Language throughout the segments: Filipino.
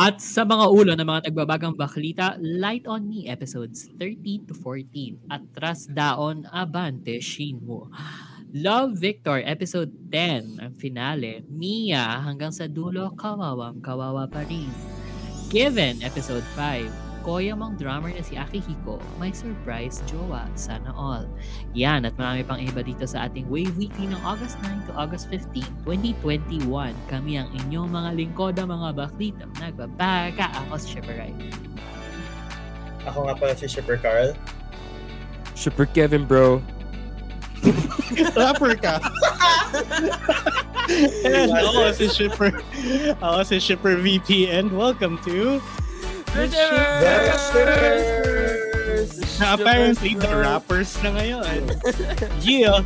At sa mga ulo ng mga nagbabagang baklita, Light on Me episodes 13 to 14 at Tras Daon Abante Shinwo. Love Victor episode 10 ang finale. Mia hanggang sa dulo kawawang kawawa pa rin. Given episode 5 Koyamang drummer na si Akihiko, may surprise jowa, sana all. Yan at marami pang iba dito sa ating Wave Weekly ng August 9 to August 15, 2021. Kami ang inyong mga lingkoda, mga baklita, nagbabaga. Ako si Shipper Rai. Ako nga pala si Shipper Carl. Super Kevin bro. Rapper ka! and ako si Shipper. Ako si Shipper VP and welcome to The Shippers! na apparently the rappers na ngayon. Yeah!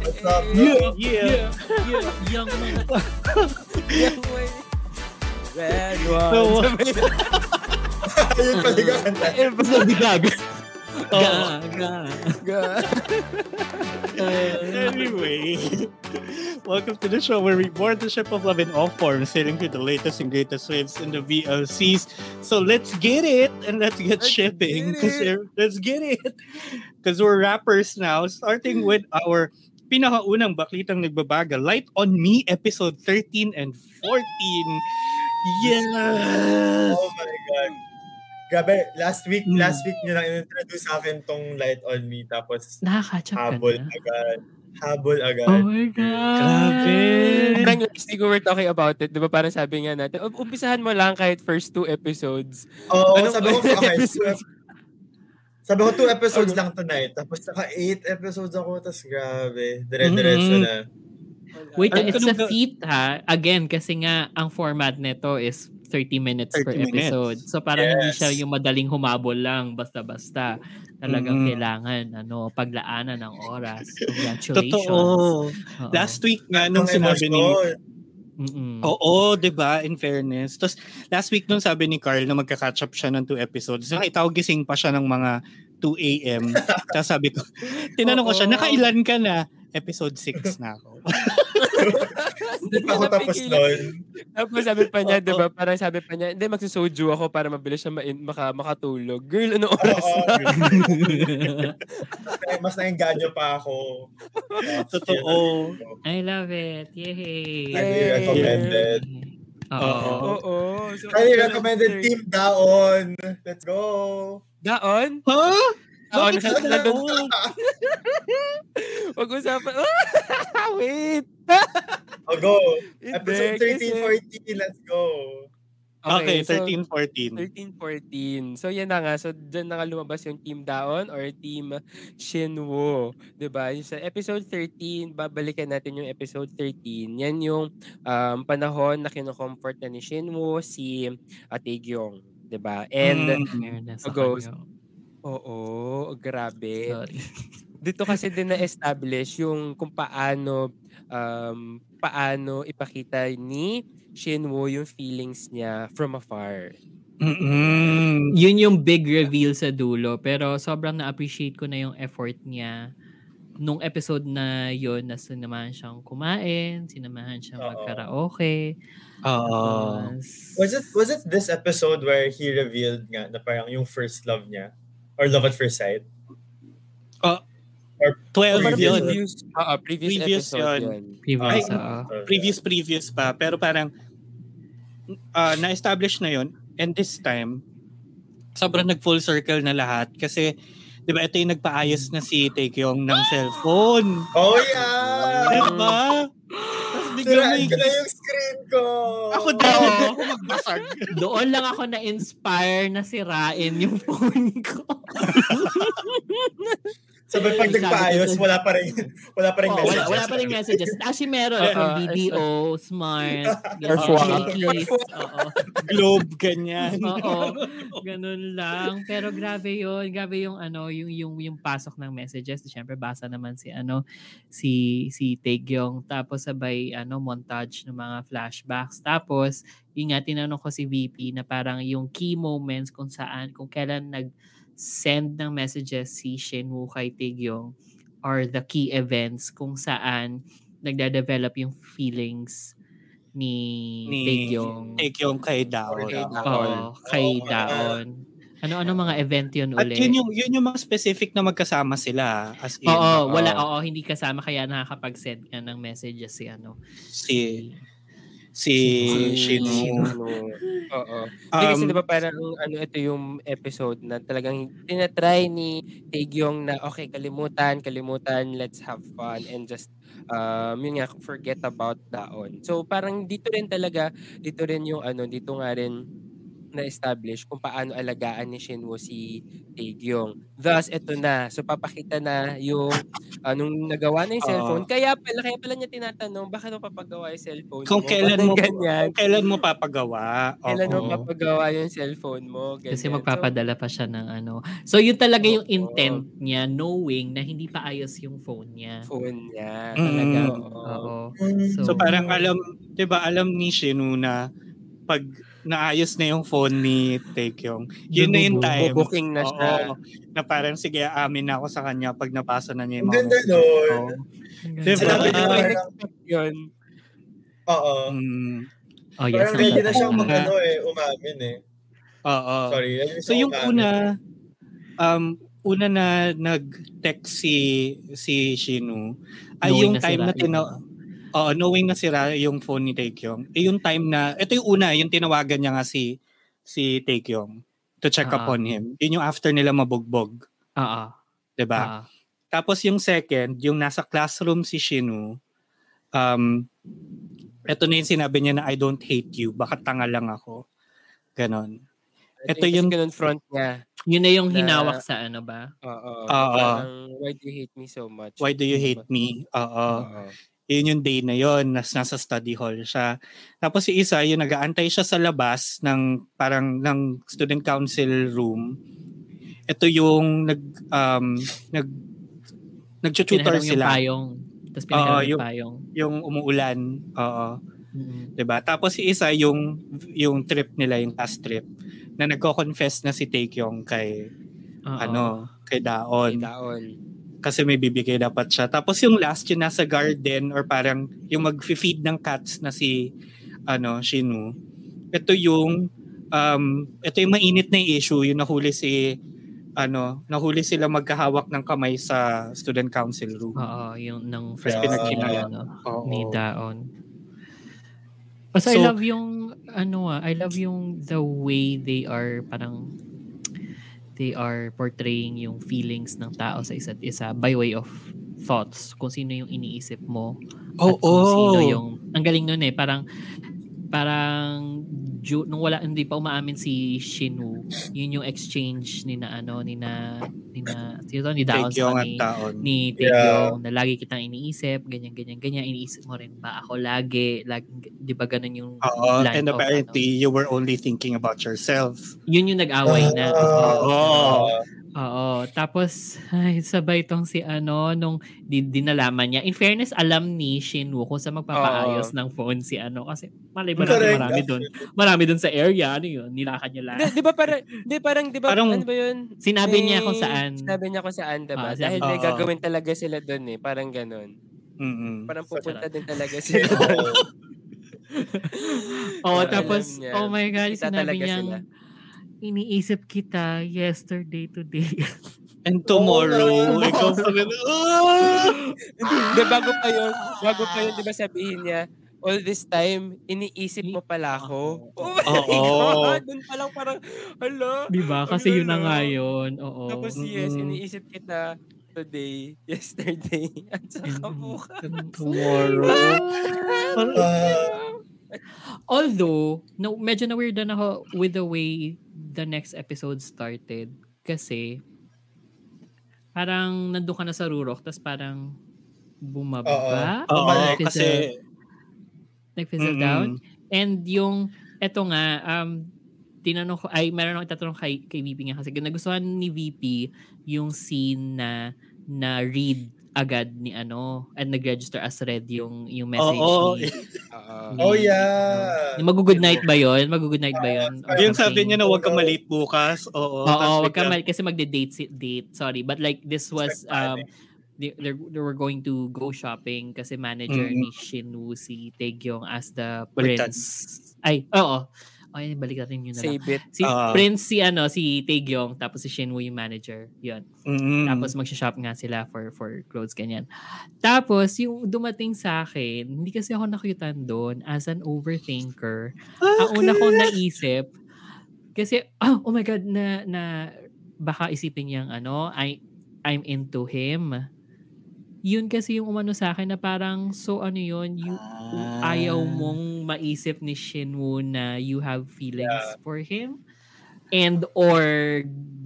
Yeah! Yeah! Yeah, young man. Red So, Ayun pala yung kanta. Gag. Oh. Gag. anyway, welcome to the show where we board the ship of love in all forms, sailing through the latest and greatest waves in the VLCs. So let's get it and let's get Let's shipping. get Let's get it. Because we're rappers now, starting with our pinakaunang baklitang nagbabaga, Light on Me, episode 13 and 14. Yes! Oh my God. Grabe, last week, Mm. last week nyo lang in-introduce sa akin tong Light on Me, tapos Nakaka-chat ka habol na. agad. Habol agad. Oh my God. Grabe. Parang last week we were talking about it, di ba parang sabi nga natin, "Um- umpisahan mo lang kahit first two episodes. Oo, Anong- sabi ko, okay, episodes? so- sabi ko, two episodes lang tonight. Tapos naka eight episodes ako, tapos grabe. Dire-diretso Mhm. na. Wait, it's a feat ha. Again, kasi nga ang format nito is 30 minutes per 30 minutes. episode. So parang hindi Yes. siya yung madaling humabol lang basta-basta. Talagang Mhm. kailangan ano, paglaanan ng oras. Congratulations. Totoo. Oo. Last week nga, nung sinabi ni... Mm-mm. Oo, di ba? In fairness. Tapos, last week nung sabi ni Carl na magka-catch up siya ng two episodes, nakita ko gising pa siya ng mga 2 a.m. Tapos sabi ko, tinanong ko siya, Oo. nakailan ka na? Episode 6 na ako. Hindi pa ako tapos nun. Tapos sabi pa niya, di ba, parang sabi pa niya, hindi, magsusoju ako para mabilis siya ma- maka, makatulog. Girl, ano oras Oo. na? Eh, Mas naengganyo pa ako. Totoo. I love it. Yay. Highly recommended. Oo. Oo. So, Highly ano, recommended Team Daon. Let's go. Daon? Huh? Daon, Bakit sa- nandun- daon? Pag-usapan. Wait! Oh, go. Episode kasi- 13, 14. Let's go. Okay, so, 13, 14. 13-14. So, yan na nga. So, dyan na nga lumabas yung Team Daon or Team Shinwo. 'Di ba Yung Sa episode 13, babalikan natin yung episode 13. Yan yung um, panahon na kinocomfort na ni Shinwo si Ategyong. 'di ba And, Mm. Ghost. kanya. oo, grabe. Sorry. dito kasi din na-establish yung kung paano um, paano ipakita ni Shinwo yung feelings niya from afar. Mm-mm. Yun yung big reveal sa dulo. Pero sobrang na-appreciate ko na yung effort niya nung episode na yun na sinamahan siyang kumain, sinamahan siyang Oo. magkaraoke. Oo. Was it was it this episode where he revealed nga na parang yung first love niya? Or love at first sight? 12 Parang yun. Previous, oo, previous, Previous episode yun. yun. Previous, Ay, oo. previous previous pa pero parang uh, na-establish na yon and this time sobrang nag full circle na lahat kasi 'di ba ito yung nagpaayos na si Taekyong ng cellphone. Oh yeah! 'Di ba? Tapos biglang may yung screen ko! ako daw ako magbasag. Doon lang ako na-inspire na sirain yung phone ko. Sabay pag Sabi nagpaayos, wala pa rin, wala pa rin Oo, messages. wala, wala pa rin messages. Actually, meron. From BDO, Smart, Oo. Globe, ganyan. Oo. Ganun lang. Pero grabe yun. Grabe yung ano, yung yung yung pasok ng messages. Siyempre basa naman si ano si si Taegyong tapos sabay ano montage ng mga flashbacks. Tapos yung nga tinanong ko si VP na parang yung key moments kung saan kung kailan nag send ng messages si Shenwu kay Taegyong are the key events kung saan nagda-develop yung feelings ni, Ni Taegyong. Take yung kay Dao. Kay Dao. Oo, kay Daon. Ano-ano mga event yun At uli? yun yung, yun yung mga specific na magkasama sila. As in, Oo, wala, oo, oo, hindi kasama kaya nakakapag-send ka ng messages si ano. Si, si Si Shinu. Ano, Oo. Hindi kasi Um, diba parang ano ito yung episode na talagang tinatry ni Taegyong na okay, kalimutan, kalimutan, let's have fun and just um yun nga forget about daon. So parang dito rin talaga dito rin yung ano dito nga rin na-establish kung paano alagaan ni Shinwo si Taegyong. Thus, ito na. So, papakita na yung anong nagawa na yung Oo. cellphone. Kaya pala, kaya pala niya tinatanong, bakit mo papagawa yung cellphone Kung mo? kailan mo, ganyan. kung kailan mo papagawa. Kailan mo Oo. papagawa yung cellphone mo? Ganyan. Kasi magpapadala pa siya ng ano. So yun talaga yung Oo. intent niya knowing na hindi pa ayos yung phone niya. Phone niya. Mm. Talaga. Oo. Oo. Mm. So, So parang alam, 'di ba, alam ni Shinu na pag naayos na yung phone ni Taekyong, yun na yung time. Booking na siya. Oo, na parang sige, amin na ako sa kanya pag napasa na niya yung mga ganda messages nun. ko. Diba? Yun. oo. Mm, Oh, yes. Parang ready na siyang Oo. mag ano eh, umamin eh. oo. Sorry. So yung una, um, una na nag-text si si Shinu, ay Knowing yung na time na tina yung- Oo, knowing na sira yung phone ni Taekyong. Eh, yung time na, ito yung una, yung tinawagan niya nga si si Taekyong to check Ah. upon him. Yun yung after nila mabugbog. Oo. 'di ba? Oo. Tapos yung second, yung nasa classroom si Shinu, um, ito na yung sinabi niya na I don't hate you, baka tanga lang ako. Ganon. Ito yung ganun front niya. Yun na yung Na- hinawak sa ano ba? Oo. Oo. Parang, why do you hate me so much? Why do you hate me? Oo. Oo. Yun yung day na yon nas nasa study hall siya. Tapos si isa, yung nag-aantay siya sa labas ng parang ng student council room. Ito yung nag um nag nagtututor Pinahiram yung sila, payong. Tapos pinahiram yung yung- payong. yung umuulan. Oo. Mm. 'Di ba? Tapos si isa yung yung trip nila, yung last trip na nagko-confess na si Taekyong kay Oo. ano, kay Daon. Kay Daon. Kasi may bibigay dapat siya. Tapos yung last yung nasa garden or parang yung mag-feed ng cats na si ano, Shinu. Ito yung um ito yung mainit na issue, yung nahuli si ano, nahuli sila magkahawak ng kamay sa student council room. Oo, yung ng Tapos friends pinagkina- ni, ano, Oo. ni Daon. Basta I So- love yung, ano ah, I love yung the way they are parang they are portraying yung feelings ng tao sa isa't isa by way of thoughts. Kung sino yung iniisip mo. Oo. at kung sino yung, ang galing nun eh, parang, parang, ju, nung wala, hindi pa umaamin si Shinu, yun yung exchange ni na, ano, ni na, ni na, sino to? Ni Daon sa ni, ni Taekyong na lagi kitang iniisip, ganyan, ganyan, ganyan. Iniisip mo rin ba ako lagi? lagi di ba ganun yung Oo, line and of, apparently you were only thinking about yourself. ano, yun yung nag-away na. Ah, Oo. Oo. Tapos, ay, sabay tong si ano, nung di, dinalaman niya. In fairness, alam ni Shinwoo kung sa magpapaayos ng phone si ano. Kasi malay ba natin Correct. marami doon. Marami doon sa area. Ano yun? Nilakad niya Di, lahat. di ba parang, di parang, di ba, Parang- ano ba yun? Sinabi niya May- kung saan. Sinabi niya kung saan, diba? Ah, Dahil may gagawin talaga sila doon eh. Parang ganun. Mm-mm. Parang pupunta Sarap. din talaga sila. Oo, alam tapos, niya. oh my God, Kita sinabi talaga niyang, sila. iniisip kita yesterday today. And tomorrow, nga. ikaw pa rin, "Ah!" Di, bago pa yun, bago pa yun, di ba sabihin niya, all this time, iniisip mo pala ako. Oh my Oo. God! Doon pa lang parang, hala. Di ba? Kasi yun na nga yun. Oo. Tapos yes, Mm-mm. iniisip kita today, yesterday, at saka bukas. tomorrow. Ah, Although, no, medyo na-weird na ako with the way the next episode started. Kasi, parang nandun ka na sa Rurok, tapos parang bumaba. Oo, Nag-fizzle- kasi nag-fizzle Mm-mm. down. And yung, eto nga, um, tinanong ko, ay, meron akong itatanong kay, kay VP nga kasi nagustuhan ni VP yung scene na na read agad ni ano and nag-register as read yung yung message Oo. ni, Oo. ni- Oh, yeah. Yung mag-good night ba yun? Mag-good night ba yun? Or yung sabi niya na huwag ka malate bukas. Oo. Oo, tas wag ka bigla- mal- kasi magde-date date. Sorry, but like this was um they, they, they were going to go shopping kasi manager Mm. ni Shinwoo si Taegyong as the Baliktad. prince. Ay, oo. Ay, balik natin yun na lang. It. Si Ah. Prince si ano, si Taegyong tapos si Shinwoo yung manager. Yun. Mm-mm. Tapos magsha-shop nga sila for for clothes ganyan. Tapos yung dumating sa akin, hindi kasi ako nakyutan doon as an overthinker. Ang una kong naisip kasi oh, oh my god na na baka isipin niyang ano, I I'm into him. Yun kasi yung umano sa akin na parang so ano yun, you Ah. ayaw mong maisip ni Shinwoo na you have feelings Yeah. for him and or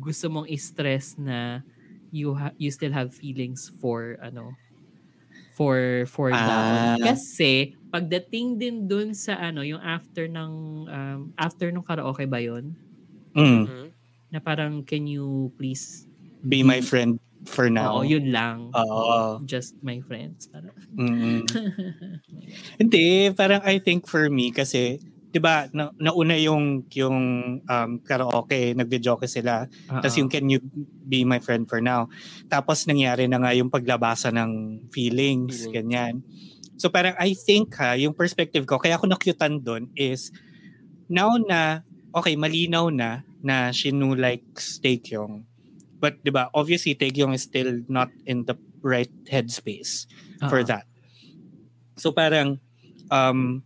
gusto mong i-stress na you ha- you still have feelings for ano for for Ah. Kasi pagdating din dun sa ano yung after ng um, after ng karaoke ba yun Mm. Na parang can you please Be my friend for now. Oo, yun lang. Oo. Just my friends. Parang, Mm-mm. Hindi, parang I think for me kasi 'di ba na, nauna yung yung um, karaoke, nagbe-joke sila. Tapos Oo. yung can you be my friend for now. Tapos nangyari na nga yung paglabasan ng feelings, Feelings. ganyan. So parang I think ha, yung perspective ko, kaya ako nakyutan doon is now na, okay, malinaw na na Shinu likes Taekyong. But 'di ba, obviously Taekyong is still not in the right headspace for Oo. that. So parang um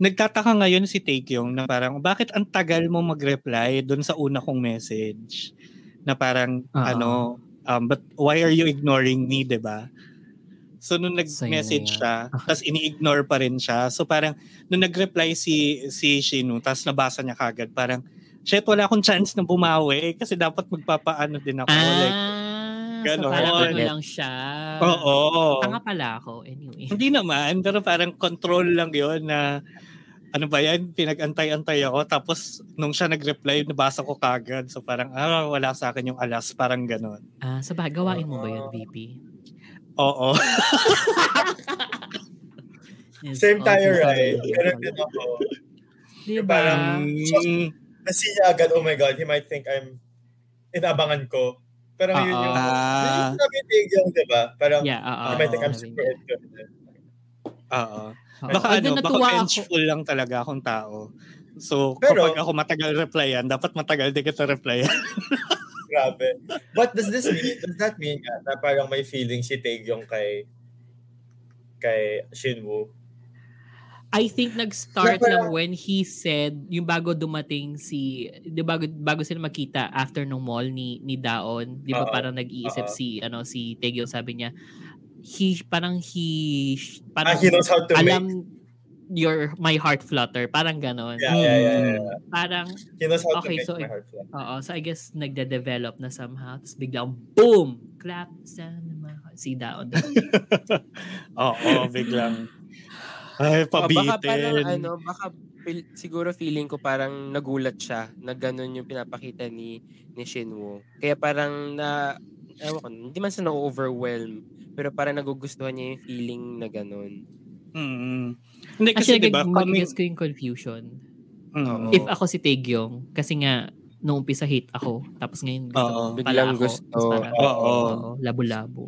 nagtataka ngayon si Taekyong na parang bakit ang tagal mo mag-reply doon sa una kong message na parang Oo. ano um, but why are you ignoring me 'di ba? So nung nag-message siya, yan. tapos ini-ignore pa rin siya. So parang nung nag-reply si si Shinu, tapos nabasa niya kagad, parang shit, wala akong chance na bumawi kasi dapat magpapaano din ako. like, Ah, ganon. so parang ano lang siya. oo. Tanga pala ako, anyway. Hindi naman, pero parang control lang yon na ano ba yan, pinag-antay-antay ako. Tapos, nung siya nag-reply, nabasa ko kagad. So, parang, ah, wala sa akin yung alas. Parang ganon. Ah, sa ba, gawain mo ba yun, VP? Oo. Same oh, tayo, right? Ganun din ako. Di ba? Parang, Mm, Nasi niya agad, oh my God, he might think I'm inabangan ko. Pero yun Oo. yung, yun yung sabi ni yung, di ba? Parang, Yeah, oo. he might think I'm super into it. Oo. Baka ano, baka ako. vengeful lang talaga akong tao. So, Pero- kapag ako matagal replyan, dapat matagal din kita replyan. Grabe. What does this mean? Does that mean nga na parang may feeling si Taegyong kay kay Shinwoo? I think nag-start lang when he said, yung bago dumating si, di bago, bago sila makita after nung mall ni, ni Daon, di ba Oo. parang nag-iisip Oo. si, ano, si Taegyo, sabi niya, he, parang he, parang Ah, he knows how to alam your, my heart flutter, parang ganon. Yeah, yeah, yeah, yeah. Parang, He knows how Okay, to make so my heart flat. oo, so I guess nagde-develop na somehow, tapos biglang, boom! Clap sa naman. Si Daon. Oo, biglang. Ay, Oh, baka pabitin. parang ano, baka feel- siguro feeling ko parang nagulat siya na ganun yung pinapakita ni ni Shinwoo. Kaya parang na ewan ko, hindi man sa na-overwhelm, pero parang nagugustuhan niya yung feeling na ganun. Mm. Hindi kasi, Actually, di ba, gag- coming... mag-guess ko yung confusion. Mm. If ako si Taegyong, kasi nga, nung umpisa hate ako, tapos ngayon gusto Oo. ko pala Biglang ako. gusto. Tapos Oo. labo-labo.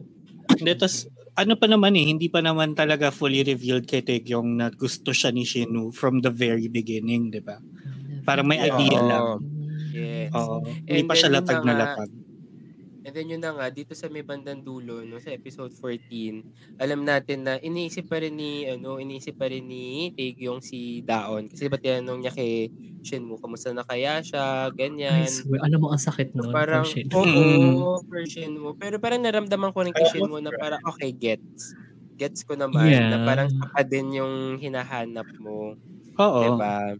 Hindi, tas, ano pa naman eh, hindi pa naman talaga fully revealed kay Taekyong na gusto siya ni Shinu from the very beginning, di ba? Parang may Yeah. idea Oo. lang. Yes. Oo. Hindi And pa siya latag na latag. And then yun na nga, dito sa may bandang dulo, no, sa episode 14, alam natin na iniisip pa rin ni, ano, iniisip pa rin ni Taegyong si Daon. Kasi ba tinanong niya kay Shinwoo, kamusta na kaya siya, I ganyan. swear, alam mo ang sakit So nun. parang, for shit. oo, for. Pero parang naramdaman ko rin kay Shinwoo na parang, okay, gets. Gets ko naman Yeah. na parang saka din yung hinahanap mo. Oo. Diba?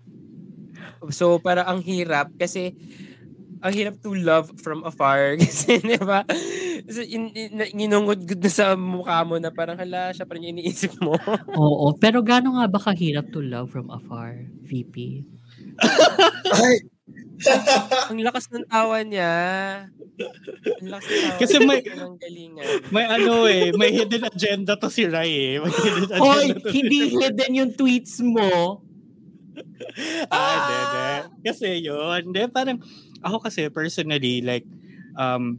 So, para ang hirap kasi ang hirap to love from afar kasi, di ba? So, in, in, na- ginungod na sa mukha mo na parang hala, siya pa rin yung iniisip mo. Oo, pero gaano nga ba kahirap to love from afar, VP? Ay! Ang lakas ng tawa niya. Ang lakas ng tawa Kasi may- niya ng galingan. May ano eh, may hidden agenda to si Rai eh. May hidden agenda Hoy, to si hindi Rai. hidden yung tweets mo. Ah, hindi, hindi. Kasi yun. Hindi, parang, ako kasi personally, like, um,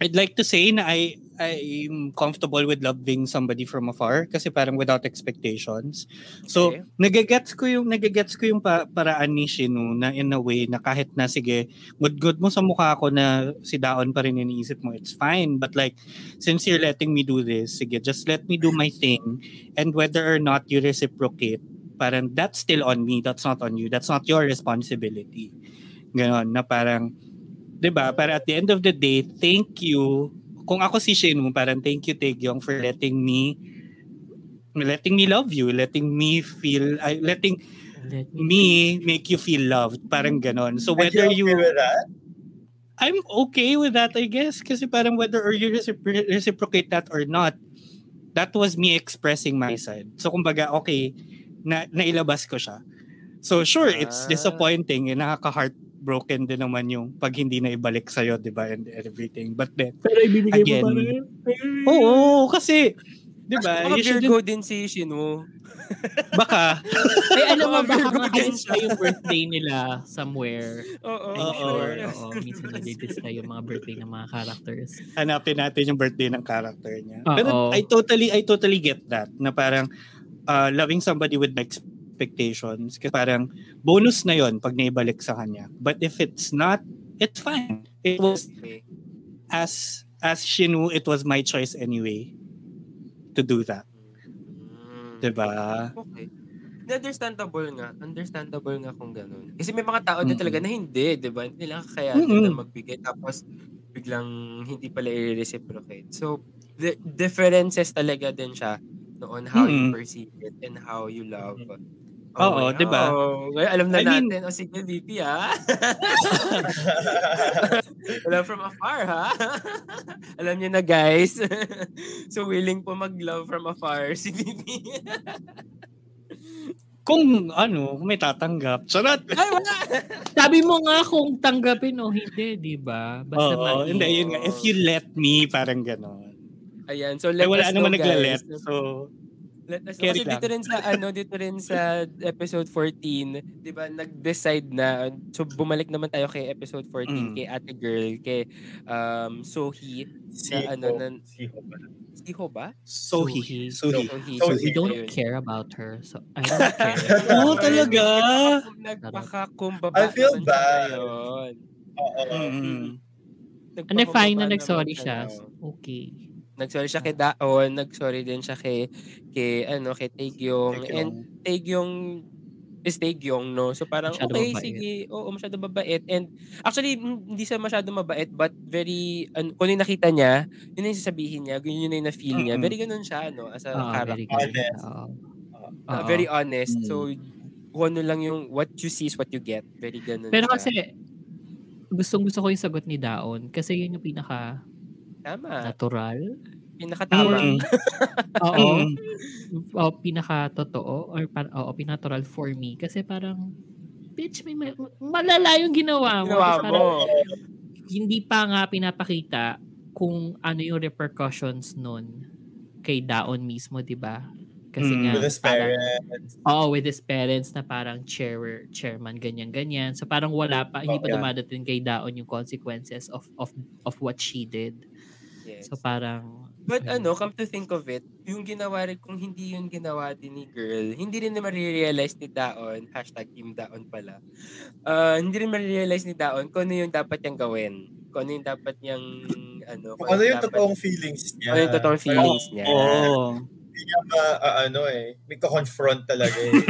I'd like to say na I, I'm comfortable with loving somebody from afar kasi parang without expectations. So, Okay. nagagets ko yung nagagets ko yung pa, paraan ni Shinu na in a way na kahit na sige, good-good mo sa mukha ko na si Daon pa rin iniisip mo, it's fine. But like, since you're letting me do this, sige, just let me do my thing. And whether or not you reciprocate, parang that's still on me, that's not on you. That's not your responsibility. Ganon, na parang, 'di ba? Para at the end of the day, thank you. Kung ako si Shinu, parang thank you Taegyong for letting me letting me love you, letting me feel I letting Let me make you feel loved. Parang ganon. So Are whether you you okay with that? I'm okay with that, I guess. Kasi parang whether or you recipro- reciprocate that or not, that was me expressing my side. So kumbaga, okay, na nailabas ko siya. So sure, it's Ah. disappointing. Eh, nakaka-heartbroken din naman yung pag hindi na ibalik sa'yo, di ba, and everything. But then, Pero ibibigay Again. mo pa rin. oo, kasi, di ba, Baka Virgo din si Shinu. baka, Ay, alam mo, Mga baka siya. pa yung birthday nila somewhere. Oo. I'm Oo. sure. Oo, minsan nalilista yung mga birthday ng mga characters. hanapin natin yung birthday ng character niya. Oo. Pero I totally I totally get that na parang uh, loving somebody with expectations kasi parang bonus na yon pag naibalik sa kanya. But if it's not, it's fine. It was as as Shinu, it was my choice anyway to do that. Mm. 'Di ba? Okay. Understandable nga. Understandable nga kung ganun. Kasi may mga tao din talaga na hindi, di ba? Hindi nila kakayanin Mm-mm. na magbigay tapos biglang hindi pala i-reciprocate. So, the differences talaga din siya noon how you Mm-mm. perceive it and how you love. Oo, di ba? Oh, alam na I mean- natin. O sige, VP ha? alam from afar ha? alam niyo na guys. so willing po mag-love from afar si VP. Kung ano, kung may tatanggap. Charot. Ay, wala! Sabi mo nga kung tanggapin o hindi, di ba? Basta Oo, mali. hindi yun nga. If you let me, parang gano'n. Ayan, so Eh, let wala us naman know, nagla-let. guys. So, Let us Kasi dito rin sa, ano, dito rin sa episode 14, di ba, nag-decide na, so bumalik naman tayo kay episode 14, Mm. kay ate girl, kay um, Sohee, Siho. ano, nan- Siho pala. Siho ba? Sohi. Sohi. Sohi. So, We don't care about her. So, I don't care. Oo, talaga. Nagpakakumbaba I feel bad. Oo. Mm-mm. Ano, fine na Nagpakumbaba nag-sorry siya. Okay. Nagsorry siya kay Daon, nagsorry din siya kay kay ano kay Taegyong and Taegyong is Taegyong no. So parang Masyado okay mabait. sige, oo masyado mabait and actually hindi siya masyado mabait but very ano, kung yung nakita niya, yun yung sasabihin niya, yun yung na-feel niya. Mm-mm. Very ganun siya no as a Ah, character. very. Honest. Uh, Oo. very honest. Mm. So kung ano lang yung what you see is what you get. Very ganun Pero siya. kasi, gustong gusto ko yung sagot ni Daon kasi yun yung pinaka tama. natural. Pinakatama. Mm-mm. Oo. Mm. o pinaka totoo or par oo, pinatural for me kasi parang bitch may, may malala yung ginawa mo. Ginawa Tapos parang mo. hindi pa nga pinapakita kung ano yung repercussions nun kay Daon mismo, 'di ba? Kasi Mm. nga With his parang parents. Oo, with his parents na parang chair, chairman, ganyan-ganyan. So parang wala pa, hindi pa dumadating kay Daon yung consequences of of of what she did. Yes. So parang But ano, come to think of it, yung ginawa rin, kung hindi yung ginawa din ni girl, hindi rin na marirealize ni Daon, hashtag team Daon pala, Ah, hindi rin marirealize ni Daon kung ano yung dapat niyang gawin. Kung ano yung dapat niyang, ano, Kung ano yung dapat- totoong feelings niya. Ano yung totoong feelings niya. Oo. Hindi niya ma, ah, ano eh. May confront talaga eh.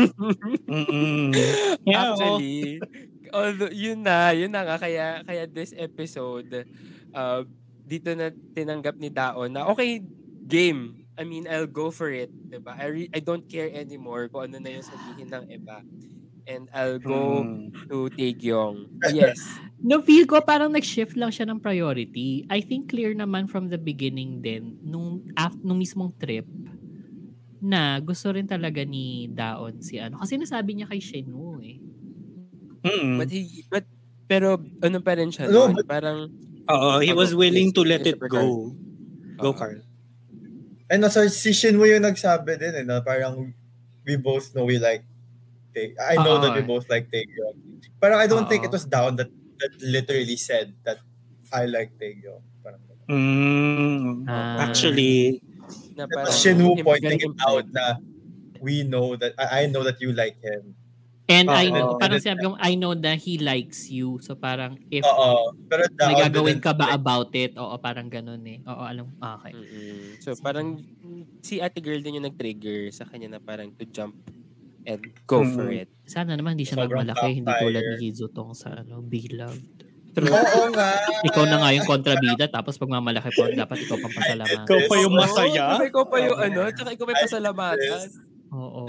Yeah. Actually, although, yun na, yun na nga, kaya, kaya this episode, uh, dito na tinanggap ni Daon na, okay, game. I mean, I'll go for it. Diba? I, re- I don't care anymore kung ano na yung sabihin ng iba. And I'll go Mm. to Taegyong. Yes. no feel ko parang nag-shift lang siya ng priority. I think clear naman from the beginning din nung af, nung mismong trip na gusto rin talaga ni Daon si ano kasi nasabi niya kay Shenwu eh. Mm. But he, but, pero ano pa rin siya No, doon? but- Parang, Oo, he was willing to let it go. Go, Carl. And also, si Shinwoo yung nagsabi din, eh, na parang we both know we like Tae. I know Oo. that we both like Taegyeon. Parang I don't think it was down that that literally said that I like Taegyeon. Parang. Mm. Ah. Actually, na It parang, was Shinwoo pointing it out implied. na we know that, I, I know that you like him. And I Oo. know, parang sabi ko, I know that he likes you. So parang if Oo. Pero may gagawin ka ba like- about it, oo, parang ganun eh. Oo, alam, ah, okay. Mm-mm. So parang si ate girl din yung nag-trigger sa kanya na parang to jump and go for Mm. it. Sana naman hindi siya Sobrang magmalaki, hindi tulad ni backfire. Hizutong sa ano, Beloved. Oo nga. Ikaw na nga yung kontrabida, tapos pag mamalaki po, dapat ikaw pang pasalamatan. ikaw pa yung masaya. diba ikaw pa yung ano, tsaka ikaw may pasalamatan. Oo.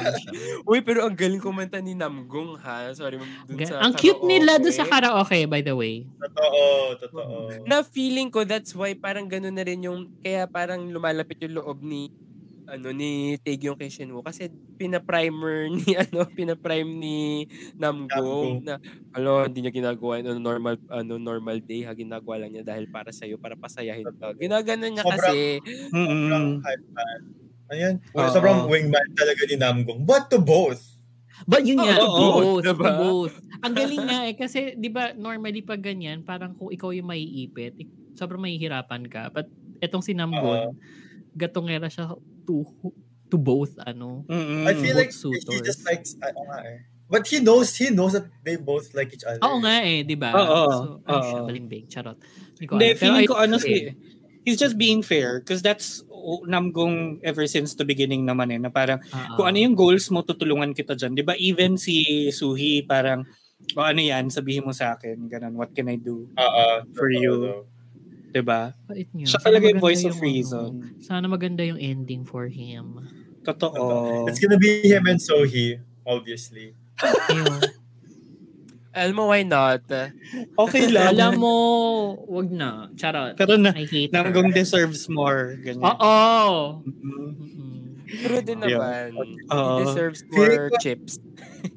Uy, pero ang galing kumanta ni Namgong ha. Sorry, dun Ga- sa Ang cute nila doon sa karaoke. karaoke, by the way. Totoo. Totoo. Na feeling ko that's why parang ganun na rin yung kaya parang lumalapit yung loob ni ano ni Taegyeong kay Shinwoo kasi pina-primer ni ano pina-prime ni Namgong Namgong. na alo hindi niya ginagawa yun on normal ano normal day ha ginagawa lang niya dahil para sa para pasayahin ka. Ginagano niya Sobrang- kasi Sobrang mm hype Ayan. Oo. Sobrang wingman talaga ni Namgong. But to both. But yun nga, Oo, both, diba? both. Ang galing nga eh, kasi di ba normally pag ganyan, parang kung ikaw yung maiipit, sobrang mahihirapan ka. But etong si Namgon, gatongera siya to to both ano. mm I feel like both he suitors. just likes, don't know eh. But he knows, he knows that they both like each other. Oo nga eh, di ba? Oo, so, ay, siya, oo. balimbing. Charot. Hindi feeling ko ano si he's just being fair because that's oh, Namgong ever since the beginning naman eh na parang Ah, kung ano yung goals mo tutulungan kita dyan. 'Di ba even si Suhi parang o ano yan sabihin mo sa akin ganun what can I do Oo. For you. no. 'di ba? Siya talaga yung voice of ano, reason. sana maganda yung ending for him. Totoo. It's gonna be him and Sohee, obviously. Alam mo why not? Okay lang. Alam mo, wag na. Charot. Pero na I hate Namgong her. deserves more ganyan. Oo. Mm. Mm-mm. True din Yeah. naman. Oo. He deserves Feeling more ko- chips.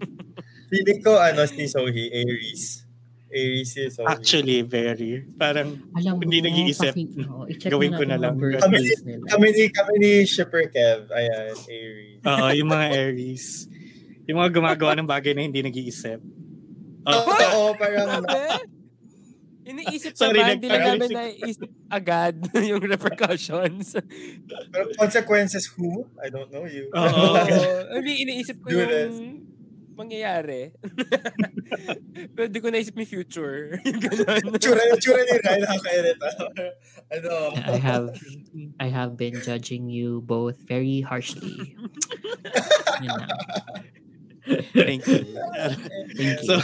Feeling ko, ano, si Sohee, Aries. Aries si Sohee. Actually very parang Alam mo, Hindi nag-iisip. paki- oo, i-check Gawin ko natin na lang. nila. Kami ni, kami ni Shipper Kev, ayan, Aries. Oo, yung mga Aries. Yung mga gumagawa ng bagay na hindi nag-iisip. Ah. Oo, Oo. parang, Iniisip Sorry, Sorry, naman, hindi lang namin nagtagal. naisip agad yung repercussions. pero consequences who? I don't know you. Oo. Oo. I iniisip ko Do yung this. mangyayari. Pero di ko naisip yung future. Yung ganun. tsura, tsura ni Ryan, nakakairita. ano? Ah. I have I have been judging you both very harshly. Yun lang. Thank you. Thank you. So,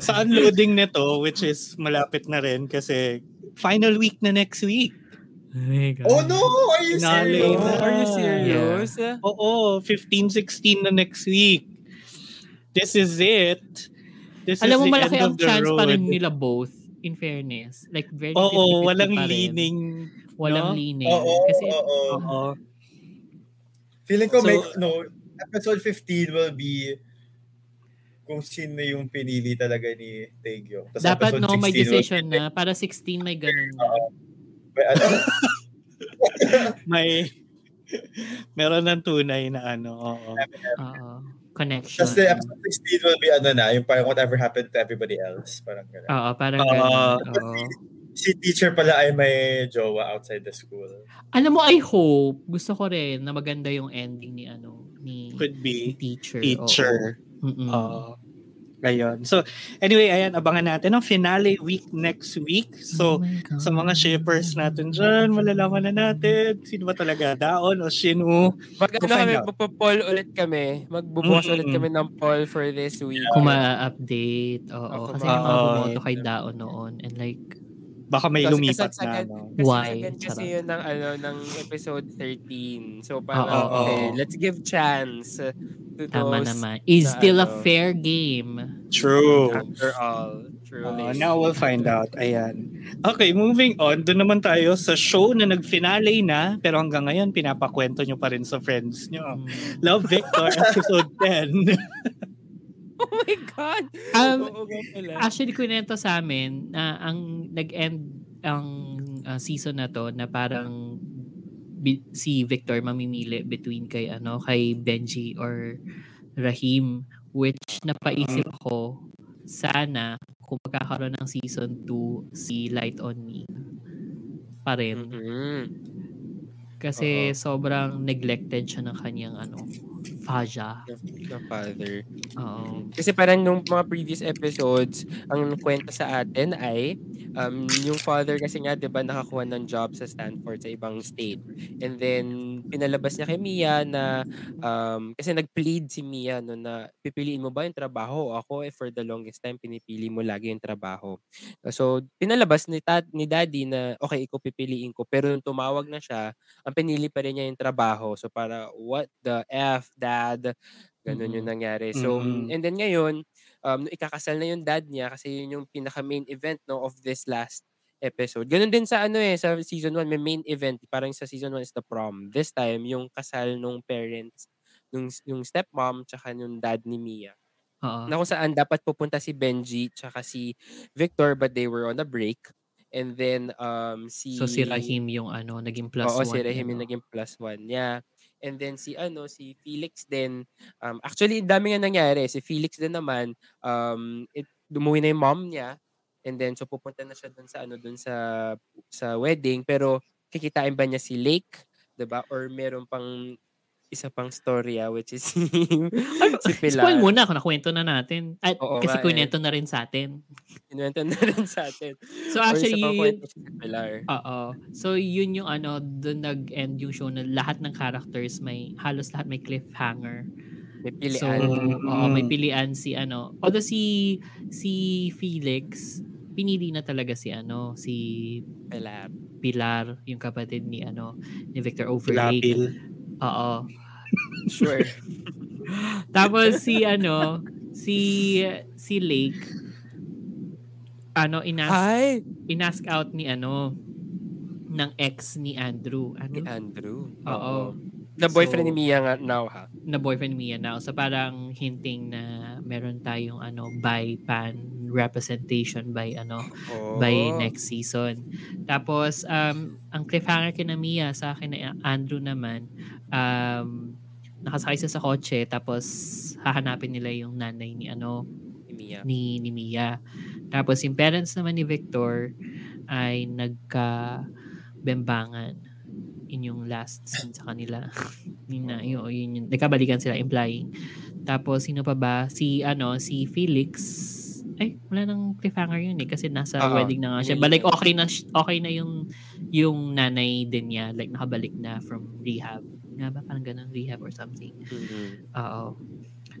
sa unloading nito, which is malapit na rin kasi final week na next week. Oh. Oh no! Are you Finale serious? na. Are you serious? Oo, 15-16 na next week. This is it. This Alam mo, is the malaki end ang of the chance pa rin road. nila both, in fairness. Like, very Oo, 50-50 walang pa rin. leaning. Walang no? leaning. Oo, Kasi, oo. Oo. Feeling ko So- may, no, episode 15 will be kung sino yung pinili talaga ni Taegyo. Tapos dapat episode no, may 16 will decision na. Para 16, may ganun na. be- ano, May meron ng tunay na ano. Oo. Oo. Connection. Tapos the episode 16 will be ano na, yung parang whatever happened to everybody else. Parang gano'n. Oo, parang Oo. ganun. Oo. Si teacher pala ay may jowa outside the school. Alam mo, I hope, gusto ko rin na maganda yung ending ni ano, ni, Could ni be teacher. teacher. Oo. Mm-mm. Oo. Ayun. So, anyway, ayan, abangan natin ang finale week next week. Oh So, God. sa mga shippers natin dyan, malalaman na natin sino ba talaga, Daon o Shinu. Mag ano kami, magpo-poll ulit kami. Magbubukas Mm-mm. ulit kami ng poll for this week. Kung ma-update. Oo. Ako Kasi may mga ma- bumoto kay Daon noon. And like, Baka may Kasi lumipat na. kasagsagan- No? Kasi Why? kasi yun ng, ano, ng episode 13. So parang, Oo, oo, okay, oo. let's give chance to tama those naman. Is na still a ano. fair game. True. after all. Truly. Uh, now we'll find out. Ayan. Okay, moving on. Doon naman tayo sa show na nag-finale na, pero hanggang ngayon, pinapakwento nyo pa rin sa friends nyo. Mm. Love Victor, episode 10. Oh my God! Um. Actually, kunento sa amin na ang nag-end ang uh, season na to na parang bi- si Victor mamimili between kay ano kay Benji or Rahim which napaisip ko sana kung magkakaroon ng season 2 si Light on Me pa rin Mhm. kasi sobrang neglected siya ng kanyang ano Faja. The father. Oo. Kasi parang nung mga previous episodes, ang kwento sa atin ay um, yung father kasi nga 'di ba nakakuha ng job sa Stanford sa ibang state. And then pinalabas niya kay Mia na um, kasi nag-plead si Mia no na pipiliin mo ba yung trabaho o ako eh for the longest time pinipili mo lagi yung trabaho. So pinalabas ni tat ni daddy na okay ikaw pipiliin ko pero nung tumawag na siya, ang pinili pa rin niya yung trabaho. So para what the F dad Ganun yung Mhm. nangyari. So, Mhm. and then ngayon, um, nung ikakasal na yung dad niya kasi yun yung pinaka main event no of this last episode. Ganun din sa ano eh, sa season 1 may main event. Parang sa season 1 is the prom. This time, yung kasal nung parents, nung, yung stepmom, tsaka yung dad ni Mia. Oo. Na kung saan dapat pupunta si Benji tsaka si Victor but they were on a break. And then, um, si... So si Rahim yung ano naging plus Oo, one. si Rahim ano. yung naging plus one niya. And then si ano, si Felix din, um, actually, dami nga nangyari. Si Felix din naman, um, it, umuwi na yung mom niya. And then, so pupunta na siya dun sa ano, dun sa, sa wedding. Pero, kikitain ba niya si Lake? 'di ba Or meron pang isa pang storya, which is si, si Pilar. Spoil muna kung nakwento na natin. At Oo kasi nga eh. na rin sa atin. Kinuwento na rin sa atin. So Or actually, isa pang yun, kwento si Pilar. oo. So yun yung ano, doon nag-end yung show na lahat ng characters may, halos lahat may cliffhanger. May So, pilian. oo, may Mm. pilian si ano. Although si, si Felix, pinili na talaga si ano, si Pilar. Pilar, yung kapatid ni ano, ni Victor Overlake. Lapil. Oo. Sure. Tapos si ano, si si Lake ano inas Ay! inask out ni ano ng ex ni Andrew. Ano? Ni Andrew. Oo. The boyfriend So, ni Mia nga now ha. na boyfriend niya now. So parang hinting na meron tayong ano by pan representation by ano Oh. by next season. Tapos um ang cliffhanger kina Mia sa akin na Andrew naman um nakasakay siya sa kotse tapos hahanapin nila yung nanay ni ano Ni Mia. ni, ni Mia. Tapos yung parents naman ni Victor ay nagka bembangan in yung last scene sa kanila. yun na, yun, yun, yun, nagkabalikan sila implying. Tapos sino pa ba? Si ano, si Felix. Ay, wala nang cliffhanger yun eh kasi nasa Oo, wedding na nga siya. But like okay na okay na yung yung nanay din niya like nakabalik na from rehab. Nga ba parang ganun rehab or something. Mhm. Oo.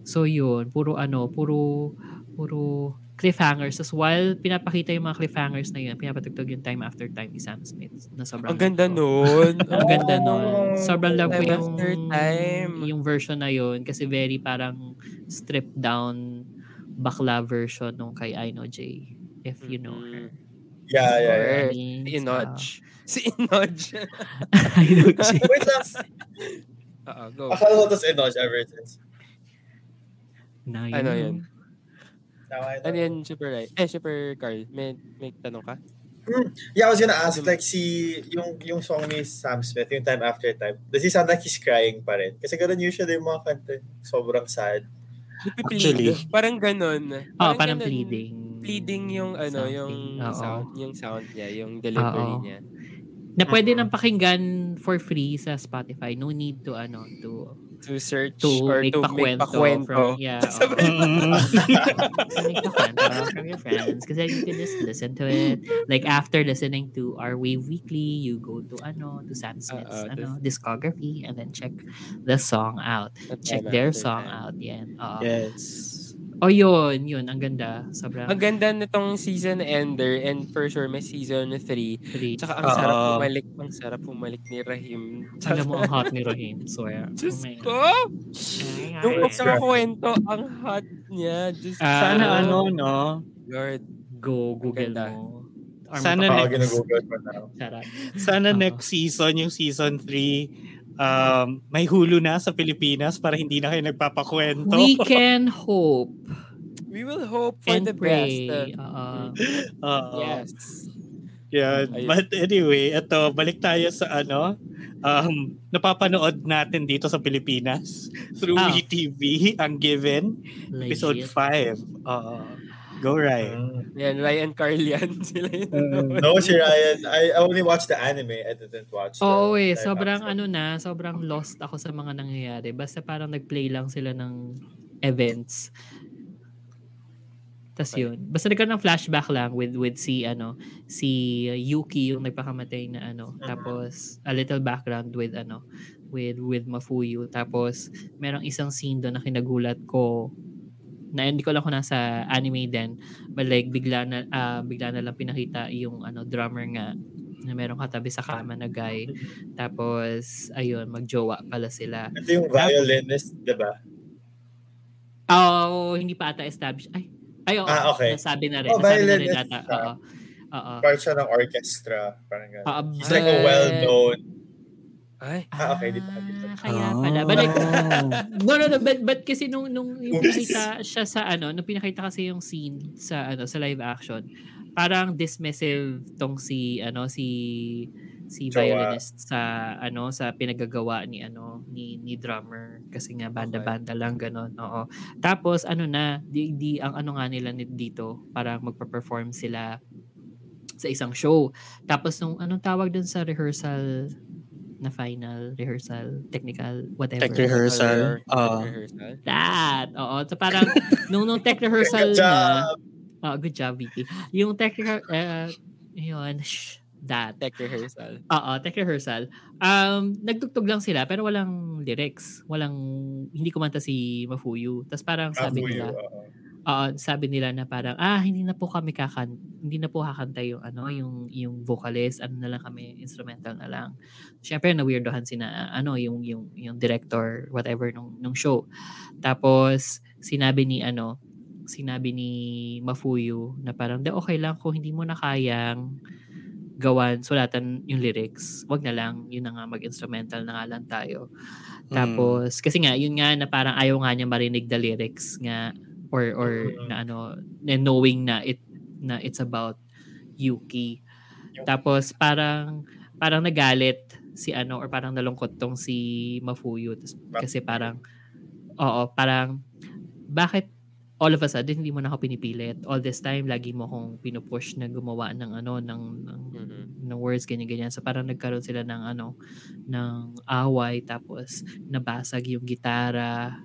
So yun, puro ano, puro puro cliffhangers. Tapos while pinapakita yung mga cliffhangers na yun, pinapatugtog yung time after time ni Sam Smith na sobrang Ang ganda ko. nun. Ang ganda nun. Sobrang love ko yung, after time. yung version na yun kasi very parang stripped down bakla version nung kay I Know J. If you know her. Yeah, yeah, yeah. Mean, Si Inoj. Si Inoj. I Know J. Wait lang. Oo, go. Akala ko ito si Enoj ever since. Na Ano yun? Tama ito. Ano yan, Super Right? Eh, Super Carl, may, may tanong ka? Yeah, I was gonna ask, like, si, yung, yung song ni Sam Smith, yung Time After Time, does he sound like he's crying pa rin? Kasi ganun usually yung mga kanta, sobrang sad. Actually. Parang ganun. Oh, parang ganun. pleading. Pleading yung ano, Something. yung Oo. sound, yung sound niya, yung delivery Oo. niya. Na pwede nang pakinggan for free sa Spotify. No need to ano to To search to or make to pakwento make pakwento. from yeah. to make pakwento from your friends kasi you can just listen to it. Like after listening to our Wave Weekly, you go to ano to Sam Smith's Oo, ano discography and then check the song out. Check their song out. Yan. Oo. yes. Oh, yun. Yun. Ang ganda. Sobrang Ang ganda nitong season ender and for sure may season 3. pretty. Tsaka ang sarap Oo. bumalik, ang sarap bumalik ni Rahim. Alam mo ang hot ni Rahim. Swear. Diyos Oh ko! Nung Ay, pagkakakwento, ang hot niya. Diyos ko. Ah, Sana ano, no? Lord. Go Google Maganda. mo. Sana next. ko na. Sana next season, yung season 3, um, may Hulu na sa Pilipinas para hindi na kayo nagpapakwento. We can hope We will hope for and the best. pray. Oo. Oo. Yes. Yan. Ayun. But anyway, ito, balik tayo sa ano, um, napapanood natin dito sa Pilipinas through Ah. WeTV, ang Given, episode Legit. 5. Oo. Go right. Mm. Yan, Ryan Carlian. Sila yun. Mm. No, si Ryan. I, only watched the anime. I didn't watch the Oo eh, live sobrang action. ano na, sobrang lost ako sa mga nangyayari. Basta parang nag-play lang sila ng events. Tas Okay. yun. Basta nagkaroon ng flashback lang with with si ano, si Yuki yung nagpakamatay na ano. Mhm. Tapos a little background with ano, with with Mafuyu. Tapos merong isang scene doon na kinagulat ko na hindi ko lang kung nasa anime din but like bigla na ah, bigla na lang pinakita yung ano drummer nga na merong katabi sa kama na guy tapos ayun magjowa pala sila Ito yung violinist, di ba? oh hindi pa ata established ay ay oo, Ah, okay. nasabi na rin Oh, nasabi na rin ata oo oo Part siya ng orchestra. Parang gano'n. Oo, He's like a but- well-known. Ay. Ah, okay, di pa. Di pa. Ah, kaya pala. But like no no no but, but kasi nung nung yung pinakita siya sa ano nung pinakita kasi yung scene sa ano sa live action parang dismissive tong si ano si si Jowa. violinist sa ano sa pinagagawa ni ano ni ni drummer. Kasi nga banda-banda lang ganon oo. Tapos ano na di, di ang ano nga nila ni- dito parang magpa-perform sila sa isang show. Tapos nung anong tawag dun sa rehearsal na final rehearsal technical whatever Tech rehearsal. Tech Ah. rehearsal. that oo so parang nung nung tech rehearsal Good na job! Oh, good job, Vicky. Yung technical, uh, yun, shh, that. Tech rehearsal. Oo, tech rehearsal. Um, nagtugtog lang sila, pero walang lyrics. Walang, hindi kumanta si Mafuyu. Tapos parang sabi Afuyo, nila, oo. Oo, sabi nila na parang, ah, hindi na po kami kakan, hindi na po kakanta yung, ano, yung, yung vocalist, ano na lang kami, instrumental na lang. Siyempre, na-weirdohan si na, ano, yung, yung, yung director, whatever, nung, nung show. Tapos, sinabi ni, ano, sinabi ni Mafuyu na parang, de, okay lang kung hindi mo na kayang gawan, sulatan yung lyrics. Wag na lang, yun na nga, mag-instrumental na nga lang tayo. Tapos, kasi nga, yun nga na parang ayaw nga niya marinig the lyrics nga or or na ano, na knowing na it na it's about Yuki. Tapos parang parang nagalit si ano or parang nalungkot tong si Mafuyu kasi parang oo, parang bakit all of a sudden hindi mo na ako pinipilit all this time lagi mo akong pinupush na gumawa ng ano ng, ng Mhm. ng words ganyan-ganyan. So parang nagkaroon sila ng ano ng away tapos nabasag yung gitara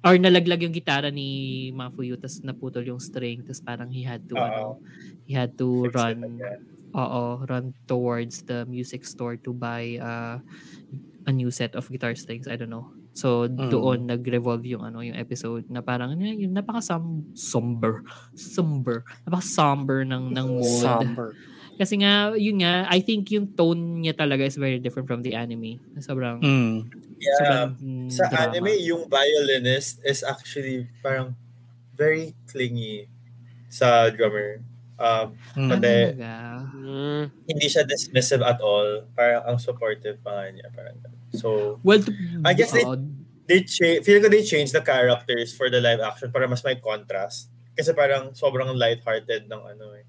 or nalaglag yung gitara ni Mafuyu tapos naputol yung string tapos parang he had to Oo. ano he had to Fix run oo run towards the music store to buy uh, a new set of guitar strings I don't know so Mm. doon nag-revolve yung ano yung episode na parang ano yun napaka somber somber napaka somber ng ng mood Somber. Kasi nga, yun nga, I think yung tone niya talaga is very different from the anime. Sobrang, Mm. Yeah. sobrang mm, Sa drama. anime, yung violinist is actually parang very clingy sa drummer. Um, Mm. Pati? Mm. hindi siya dismissive at all. Parang ang supportive pa nga niya. Parang, so, Well, to, I guess they- they cha- feel ko they changed the characters for the live action para mas may contrast. Kasi parang sobrang lighthearted ng ano eh.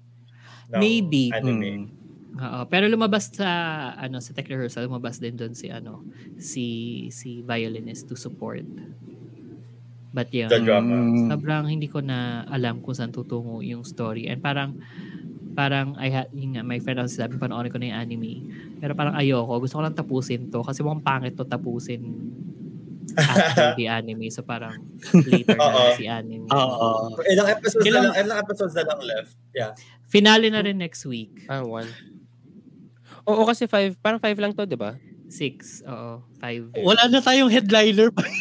Ng Maybe. Anime. Mm. oo. pero lumabas sa, ano, sa tech rehearsal, lumabas din doon si, ano, si, si violinist to support. But yun, The drama. Sobrang hindi ko na alam kung saan tutungo yung story. And parang, parang I had, yun nga, my friend ako sabi, panoorin ko na yung anime. Pero parang ayoko, gusto ko lang tapusin to kasi mukhang pangit to tapusin after the anime. So parang later na si anime. Oo. Ilang episodes Ilang- na lang, ilang episodes na lang left. Yeah. Finale na rin next week. Ah, one. Oo, kasi five, parang five lang to, di ba? Six, oo, five. Wala na tayong headliner pa.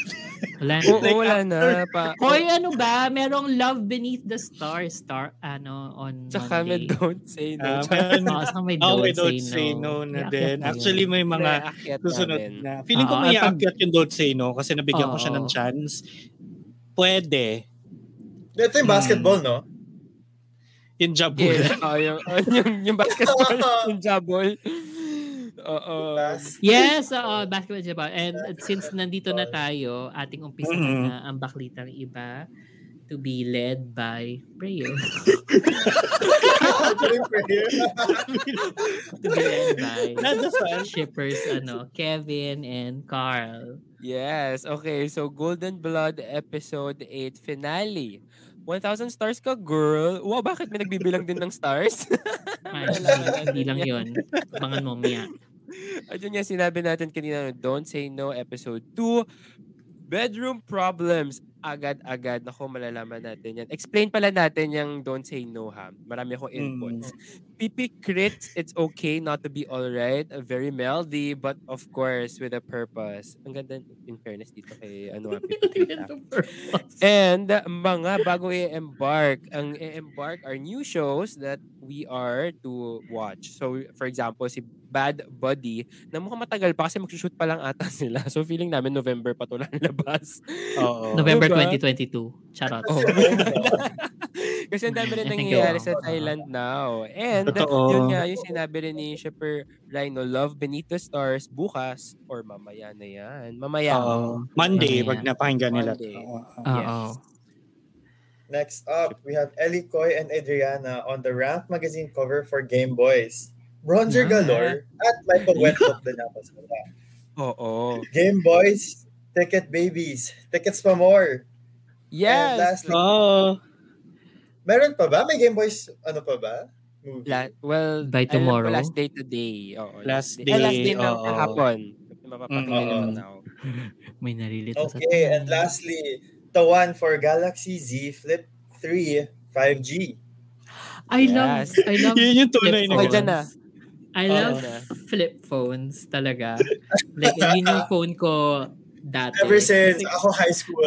Wala na. Oo, wala na. Pa, Hoy, ano ba? Merong Love Beneath the Stars, star, ano, on Tsaka may Monday. don't say no. Ah, Tsaka- meron- Oo, saka may Oh, Don't, we don't say, say no. no na din. Actually, may mga susunod na. Feeling ko may aakyat yung don't say no kasi nabigyan ko siya ng chance. Pwede. Ito yung basketball, no? Yung jabul. Yeah, oh, yung, oh, yung, yung basketball, yung jabol. Oo. Yes, oo, basketball diba? And since nandito na tayo, ating umpisa Mhm. na ang baklitang iba to be led by prayer. To be led by shippers ano, Kevin and Carl. Yes, okay. So, Golden Blood Episode 8 finale. 1,000 stars ka, girl. Wow, bakit may nagbibilang din ng stars? Ay, hindi, hindi lang yun. Abangan mo, Mia. Ayun nga sinabi natin kanina, Don't Say No, Episode 2. Bedroom Problems. Agad-agad. Naku, malalaman natin yan. Explain pala natin yung Don't Say No, ha? Marami akong inputs. PP Crits, it's okay not to be alright. Very melody, but of course, with a purpose. Ang ganda, in fairness, dito kay ano, PP Crit, ah. And mga bago i-embark, ang i-embark are new shows that we are to watch. So, for example, si Bad Buddy, na mukhang matagal pa kasi mag-shoot pa lang ata sila. So, feeling namin November pa to lalabas. Oo. November Diba? 2022. Charot. Oh. kasi ang dami rin I think nangyayari sa. Thailand now. And, Totoo. yun nga, yung sinabi rin ni Shipper Rhino, Love Benito Stars, bukas, or mamaya na yan. Mamaya. Oo. Monday, Mamaya. pag napakinggan nila. to. Monday. Oo. Oo. Next up, we have Ellie Coy and Adriana on the Ramp magazine cover for Game Boys. Bronzer Yeah. galore at may pag-wetlook din ako sa kanila. Oo. Game Boys, ticket babies, tickets pa more. And Yes! lastly, Oo. Meron pa ba? May Game Boys, ano pa ba? Movie. La- well, By alam ko tomorrow? last day today. Oo, Last last day, day ng oo. kahapon. Mapapakinggan Mm. naman now. May nalilito sa Okay, and lastly, the one for Galaxy Z Flip 3 5G. I love, Yes. I love Yun yung tunay flip na Okay, na. I love flip phones talaga. Like, yun yung phone ko dati. Ever since Kasi- ako high school.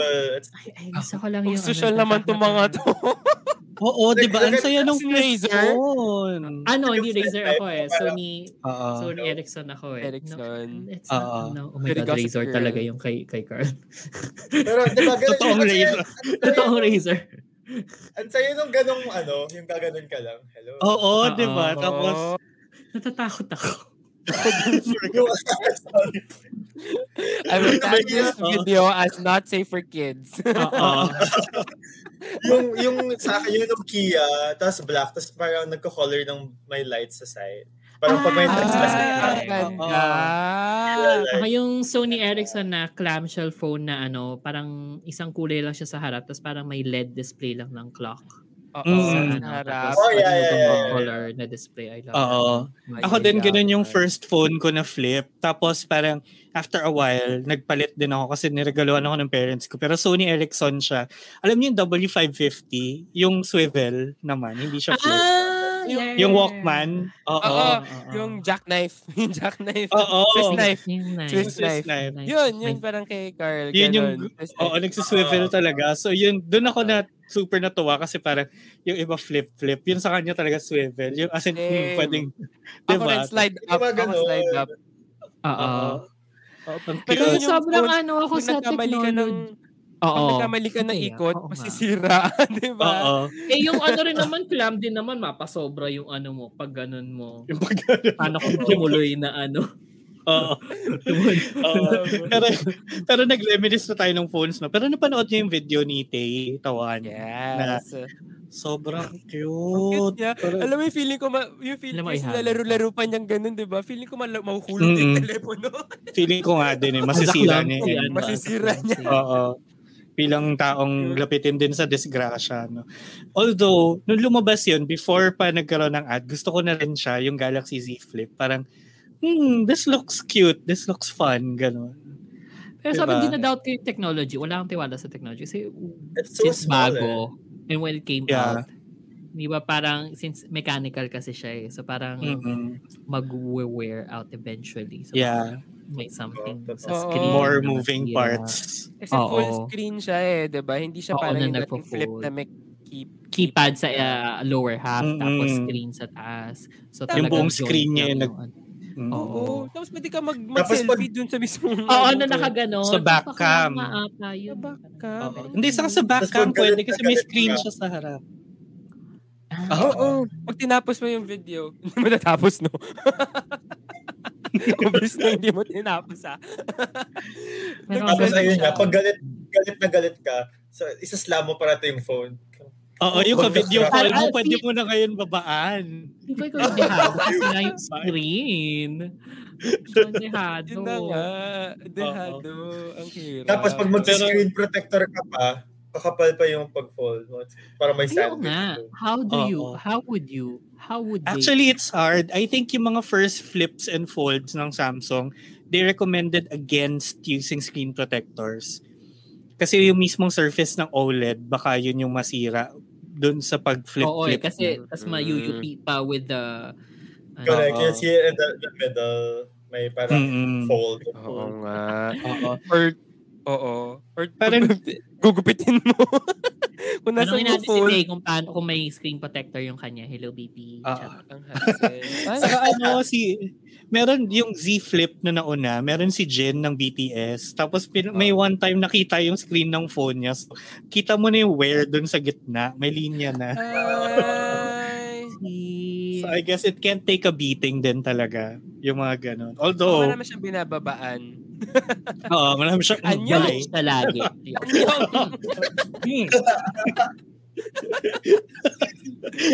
Ay, ay, gusto ko lang Ang yung... social ano, naman tong mga to. Oo, di ba? Ang saya nung Razer? phone. Ano, hindi Razer ako eh. Sony, Oo. Sony Ericsson ako eh. Ericsson. No, it's not, no. Oh my God, Razer talaga yung kay, kay Carl. Pero di ba, ganun Totoong Razer. Totoong Razer. Ang sayo nung ganong ano, yung gaganon ka lang. Hello. Oo, di ba? Tapos, Natatakot ako. I will tag this video as not safe for kids. Oo. yung, yung sa akin, yung Nokia, tapos black, tapos parang nagko-color ng may lights sa side. Parang pag may Ah, text message ka. ganda. Ako yung Sony Ericsson na clamshell phone na ano, parang isang kulay lang siya sa harap, tapos parang may LED display lang ng clock. Oo, Mm. Sa ano, harap. tapos Oh, yeah, yeah, yung yeah, color na display. I love Oo. Ako din Yeah. ganun yung first phone ko na flip. Tapos parang after a while, nagpalit din ako kasi niregaluhan ako ng parents ko. Pero Sony Ericsson siya. Alam niyo yung W550? Yung swivel naman, hindi siya flip. Ah, Yung- yeah. yung Walkman. Oo. Yung jackknife. yung jackknife. Oo. Swiss knife. Swiss Swiss knife. knife. Yun, yun parang kay Carl. Yun yung, oo, knife. nagsiswivel talaga. So yun, doon ako na super natuwa kasi parang yung iba flip-flip. Yun sa kanya talaga swivel. Yung as in, hmm, pwedeng, Ako diba? rin slide up. Diba Ako ganun? slide up. Oo. Pero yung sobrang ano ako sa ka ng, technology. Oo. pag nagkamali ka ng ikot, oo masisira. di ba? Oo. Eh yung ano rin naman, clam din naman, mapasobra yung ano mo, pag ganun mo. Yung pag Paano kung tumuloy na ano? Oo. Pero, pero nag-reminisce na tayo ng phones, no? Pero napanood niyo yung video ni Tay Tawan. Yes. Sobrang Ang cute. niya. Pero- Alam mo yung feeling ko, ma- yung feeling ko lalaro-laro pa niyang ganun, di ba? Feeling ko mal- mahuhulog yung Mm-mm. telepono. feeling ko nga din eh. Masisira Masaklam niya. ko eh. yan, Masisira niya. Oo. Bilang taong lapitin din sa disgrasya. No? Although, nung lumabas yun, before pa nagkaroon ng ad, gusto ko na rin siya, yung Galaxy Z Flip. Parang, hmm, this looks cute. This looks fun. Ganon. Pero sabi, Diba? hindi na doubt ko yung technology. Wala akong tiwala sa technology. Kasi It's so since small, bago, and when it came Yeah. out, di ba parang, since mechanical kasi siya eh. So parang Mm-mm. mag-wear out eventually. So Yeah. may something Oo. sa screen. More moving parts. Kasi Oo. full screen siya eh, di ba? Hindi siya Oo, parang na yung flip na may keep. Keypad sa uh, lower half, Mm-mm. tapos screen sa taas. So Yung buong screen niya yung yung ano. Oo. Oo. Tapos pwede ka mag- mag-selfie dun sa mismong... Oo, na nakaganon. Sa back cam. Ata yun. Sa back cam. Oo. Hindi, saka sa back Tapos cam pag pwede kasi ka, may screen siya sa harap. Oo. Pag tinapos mo yung video, hindi mo natapos, no? Obvious na hindi mo tinapos, ah. Pero Tapos ayun nga, pag galit, galit na galit ka, so isaslam mo para yung phone. Oo, yung Oh, ka-video call mo, pwede mo na ngayon babaan. Hindi ko ikaw yung dehado kasi nga yung screen. Yung dehado. Yun na nga. Dehado. Ang hirap. Tapos pag mag-screen protector ka pa, kakapal pa yung pag-fold mo. Para may Ayaw sandwich. nga. How do you, how would you, how would they? Actually, it's hard. I think yung mga first flips and folds ng Samsung, they recommended against using screen protectors. Kasi yung mismong surface ng OLED, baka yun yung masira dun sa Oo, eh, pag-flip-flip. kasi Mm. tas ma-UUP pa with the, ano, Correct. Yes, here in the, the middle, may parang Mm-mm. fold. Oo nga. Oo. Or, oo. Or Parang- gugupitin mo. Kung nasa mo natin si phone. Tay kung paano, kung may screen protector yung kanya. Hello, BP. Ah. Chat. Ang Saka ano, si, meron yung Z Flip na nauna, meron si Jin ng BTS. Tapos pin, may one time nakita yung screen ng phone niya. So, kita mo na yung wear dun sa gitna. May linya na. Ay. Si- So I guess it can't take a beating din talaga. Yung mga ganun. Oh, Although, wala naman siyang binababaan. oo, marami siyang Anyo! balay. Match na lagi.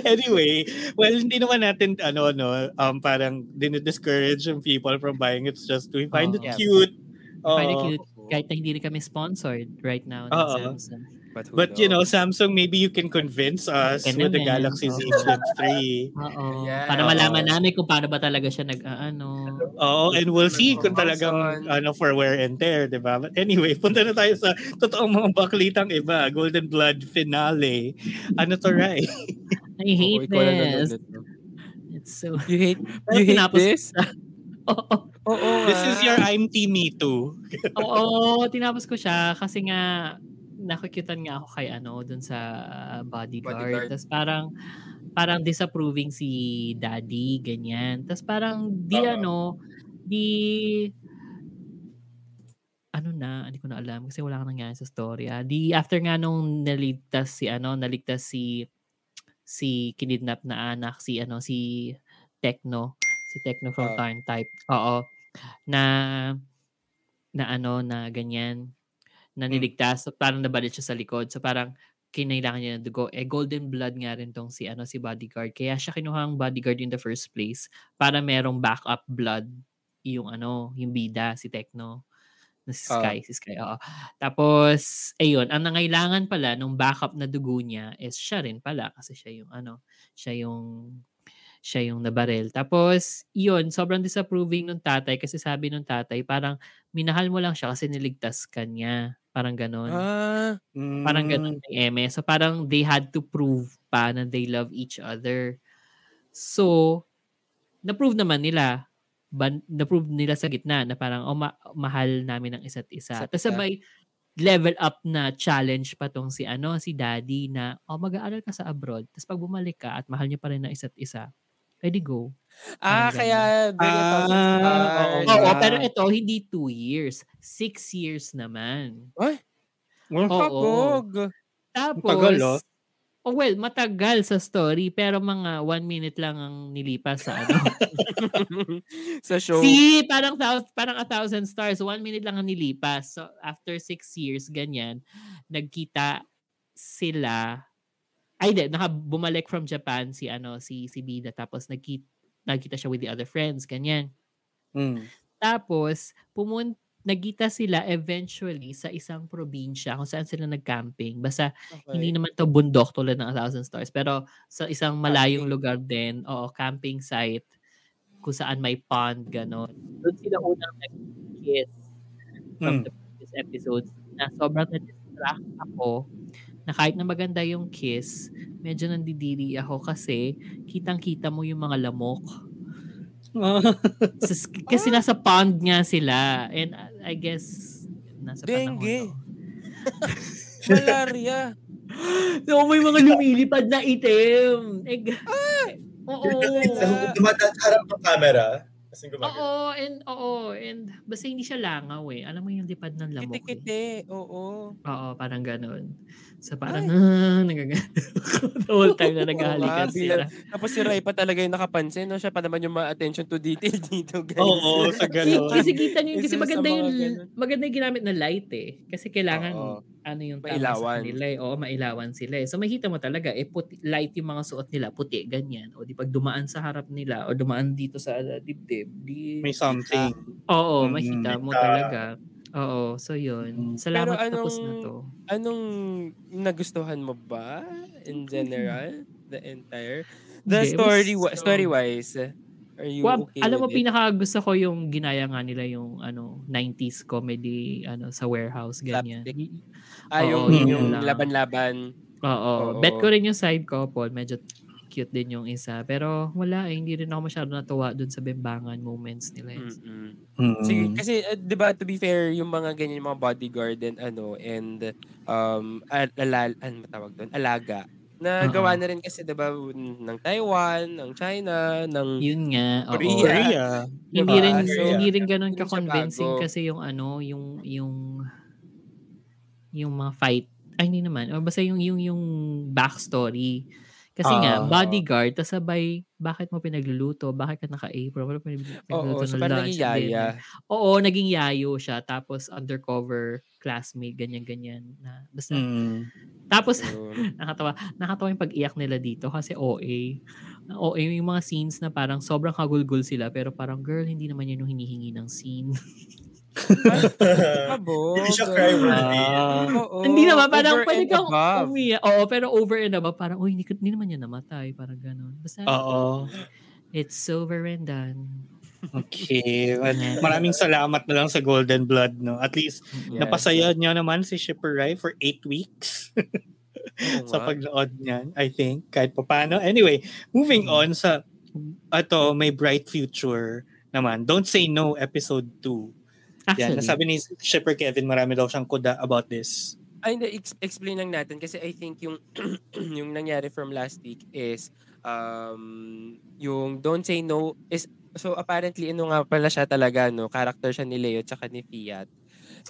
anyway, well, hindi naman natin, ano, no, um, parang dinidiscourage yung people from buying it. It's just we find it Oo. cute. Find it Oo. cute. Kahit na hindi rin kami sponsored right now ng Oo. Samsung. But, who But you know? Samsung, maybe you can convince us Can with the. Galaxy Z Oo. Flip 3. Oo. Yeah. Para malaman namin kung paano ba talaga siya nag, ah, ano. Oo, and we'll see kung talagang ano for wear and tear, di ba? But anyway, punta na tayo sa totoong mga baklitang iba. Golden Blood finale. Ano to, Rai? I hate lang this. It's so... You hate, you hate this? Oo. Oo. This is ah. your I'm Team Me Too. Oo, tinapos ko siya kasi nga nakukyutan nga ako kay ano dun sa bodyguard. Bodyguard. Tapos parang parang disapproving si daddy, ganyan. Tapos parang di Oo. ano, di ano na, hindi ko na alam kasi wala kang nangyari sa story. Ah. Di after nga nung naligtas si ano, naligtas si si kinidnap na anak si ano si Techno, si Techno from Ah. Tarn Type. Oo. Na na ano na ganyan na Hmm. niligtas so parang nabalit siya sa likod so parang kinailangan niya ng dugo eh golden blood nga rin tong si ano si bodyguard kaya siya kinuhang bodyguard in the first place para merong backup blood yung ano yung bida si Tekno na si. Sky si Sky oo tapos ayun ang nangailangan pala nung backup na dugo niya is siya rin pala kasi siya yung ano siya yung siya yung nabarel. Tapos, yun, sobrang disapproving nung tatay kasi sabi nung tatay, parang minahal mo lang siya kasi niligtas ka niya. Parang ganon. Ah, Parang Mm. ganon yung eme. So parang they had to prove pa na they love each other. So, na-prove naman nila. Ban- na-prove nila sa gitna na parang, oh, ma- mahal namin ang isa't isa. Tapos sabay, level up na challenge pa tong si ano si daddy na oh mag-aaral ka sa abroad tapos pag bumalik ka at mahal niyo pa rin ng isa't isa ready go ah Parang kaya very Ah, thousand oo. stars. Oo, Yeah. pero ito hindi two years. Six years naman. Ay, Oh, Oo. Pagog. Tapos, Tagal, ah. oh well, matagal sa story, pero mga one minute lang ang nilipas sa ano. sa show. See, parang, thou- parang a thousand stars. One minute lang ang nilipas. So, after six years, ganyan, nagkita sila ay di, naka bumalik from Japan si ano si si Bida tapos nagkita nagkita siya with the other friends ganyan Mm. Tapos, pumun nagkita sila eventually sa isang probinsya kung saan sila nag-camping. Basta Okay. hindi naman to bundok tulad ng A Thousand Stars, pero sa isang malayong Camping. lugar din, oo, camping site kung saan may pond, ganon. Doon sila unang nag-kiss from Mm. the previous episodes na sobrang na-distract ako na kahit na maganda yung kiss, medyo nandidiri ako kasi kitang-kita mo yung mga lamok. Sa- kasi nasa pond nga sila. And I guess, nasa Dengue. panahon. Malaria. No, may mga lumilipad na itim. Eh, g- Oo. Dumadaan sa harap ng camera. Kasi gumagano. Oo, and oo, and basta hindi siya langaw eh. Alam mo yung lipad ng lamok. Eh. Kiti-kiti. Oo. Oo, parang ganun. So parang, ah, nagaga. the whole time na naghahalikan bigla- sila. Tapos si Rai pa talaga yung nakapansin, no? Siya pa naman yung mga attention to detail dito, guys. Oo, sa K- ganon. Kasi kita niyo, kasi sa maganda yung, ganun. maganda yung ginamit na light eh. Kasi kailangan, Oo. ano yung tama Mailawan. sa kanila eh. Oo, mailawan sila eh. So makita mo talaga, eh, puti, light yung mga suot nila, puti, ganyan. O di pag dumaan sa harap nila, o dumaan dito sa uh, dibdib, di, May something. oo, Mm, makita mo talaga. Oo, so yun. Mm. Salamat Pero tapos na anong- to. Anong nagustuhan mo ba in general? The entire? The Hindi, story, mas- wa- story-wise, are you Wa- okay alam mo, it? pinaka gusto ko yung ginaya nga nila yung ano 90s comedy ano sa warehouse ganyan. Slapstick. Ah, Oo, yung, yun yung laban-laban. Oo. Oo. Bet ko rin yung side couple. Medyo cute din yung isa. Pero wala eh. Hindi rin ako masyado natuwa dun sa bembangan moments nila. eh. Mm-mm. Mm. Sige, kasi uh, 'di ba to be fair, yung mga ganyan yung mga bodyguard and ano and um al- alal ano matawag doon? Alaga. Na Oo. gawa na rin kasi 'di ba ng Taiwan, ng China, ng Yun nga. oo. Korea. Korea. Hindi Diba? rin So, hindi rin ganun hindi ka siya convincing bago. kasi yung ano, yung yung yung mga fight ay hindi naman. O basta yung yung yung backstory. Kasi nga Ah. bodyguard tas sabay bakit mo pinagluluto? Bakit ka naka-apron? Bakit mo Oo, pinagluluto so ng parang lunch naging yaya. Oo, naging yayo siya tapos undercover classmate ganyan ganyan na basta Mm. tapos nakatawa nakatawa yung pag-iyak nila dito kasi OA OA yung mga scenes na parang sobrang kagulgul sila pero parang girl hindi naman yun yung hinihingi ng scene kabog. Hindi siya cry worthy. Ah. Oo, hindi naman parang over pwede kang umiyak oo pero over and above parang uy hindi, hindi naman yan namatay parang ganun basta Oo. it's over and done Okay. Well, Maraming salamat na lang sa Golden Blood, no? At least, Yes. napasaya niyo naman si Shipper Rai for eight weeks Oo sa pagnood niyan, I think, kahit pa paano. Anyway, moving on sa, ato, may bright future naman. Don't Say No, episode 2. Yan, actually nasabi ni Shipper Kevin, marami daw siyang kuda about this. Ay, hindi, ex- explain lang natin kasi I think yung yung nangyari from last week is um yung Don't Say No is so apparently ano nga pala siya talaga no, character siya ni Leo tsaka ni Fiat.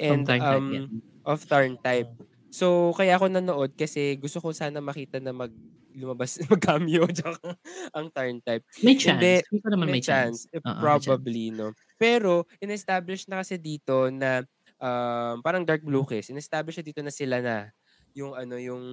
And Type, um yeah. of turn type. So kaya ako nanood kasi gusto ko sana makita na mag lumabas mag-cameo ang turn type. may chance Hindi, naman may, chance, Eh, Oo, may chance. probably, no? Pero, in-establish na kasi dito na um, parang Dark Blue Kiss, in-establish na dito na sila na yung ano yung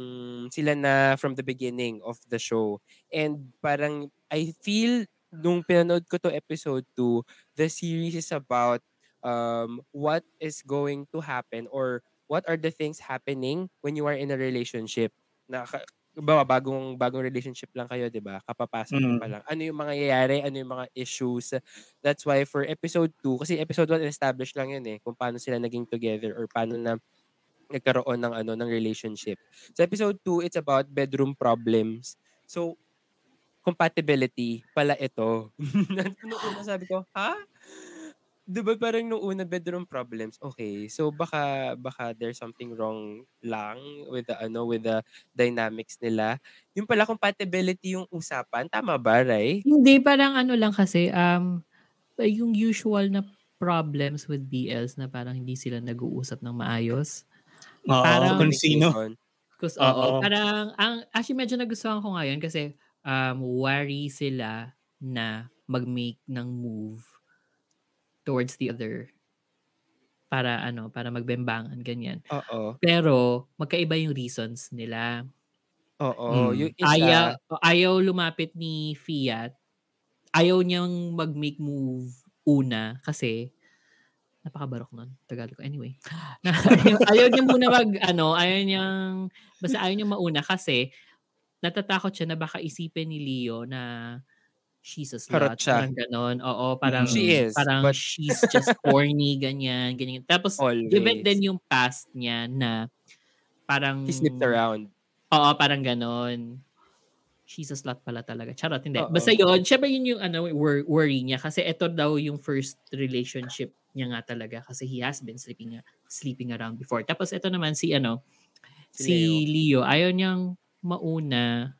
sila na from the beginning of the show. And parang I feel nung pinanood ko to episode 2 the series is about um what is going to happen or what are the things happening when you are in a relationship. Na ba bagong bagong relationship lang kayo 'di ba? Kapapasok Mm. pa lang ano yung mga nangyayari ano yung mga issues? That's why for episode 2 kasi episode 1 established lang yun eh kung paano sila naging together or paano na nagkaroon ng ano ng relationship. Sa episode 2 it's about bedroom problems. So compatibility pala ito. Nung una sabi ko ha Di ba parang nung una bedroom problems, okay, so baka baka there's something wrong lang with the ano with the dynamics nila. Yung pala compatibility yung usapan, tama ba, Ray? Hindi, parang ano lang kasi, um, yung usual na problems with BLs na parang hindi sila nag-uusap ng maayos. Oo, Parang- kung sino. Because, Oo. oo, parang, ang, actually medyo nagustuhan ko ngayon kasi um, worry sila na mag-make ng move towards the other para ano, para magbembangan, ganyan. Oo. Pero, magkaiba yung reasons nila. Oo. Mm. Yung isa, Ayaw, ayaw lumapit ni Fiat. Ayaw niyang mag-make move una kasi napakabarok nun. Tagalog ko. Anyway. ayaw, ayaw niya muna mag, ano, ayaw niyang, basta ayaw niyang mauna kasi natatakot siya na baka isipin ni Leo na she's a slut. Harot siya. Parang ganon. Oo, parang, She is, parang but- she's just corny, ganyan, ganyan. Tapos, always. given din yung past niya na parang He slipped around. Oo, parang ganon. She's a slut pala talaga. Charot, hindi. Oo. Basta yun, syempre yun yung ano, wor- worry niya. Kasi ito daw yung first relationship niya nga talaga. Kasi he has been sleeping sleeping around before. Tapos ito naman si ano, Si si, Leo. Ayaw niyang mauna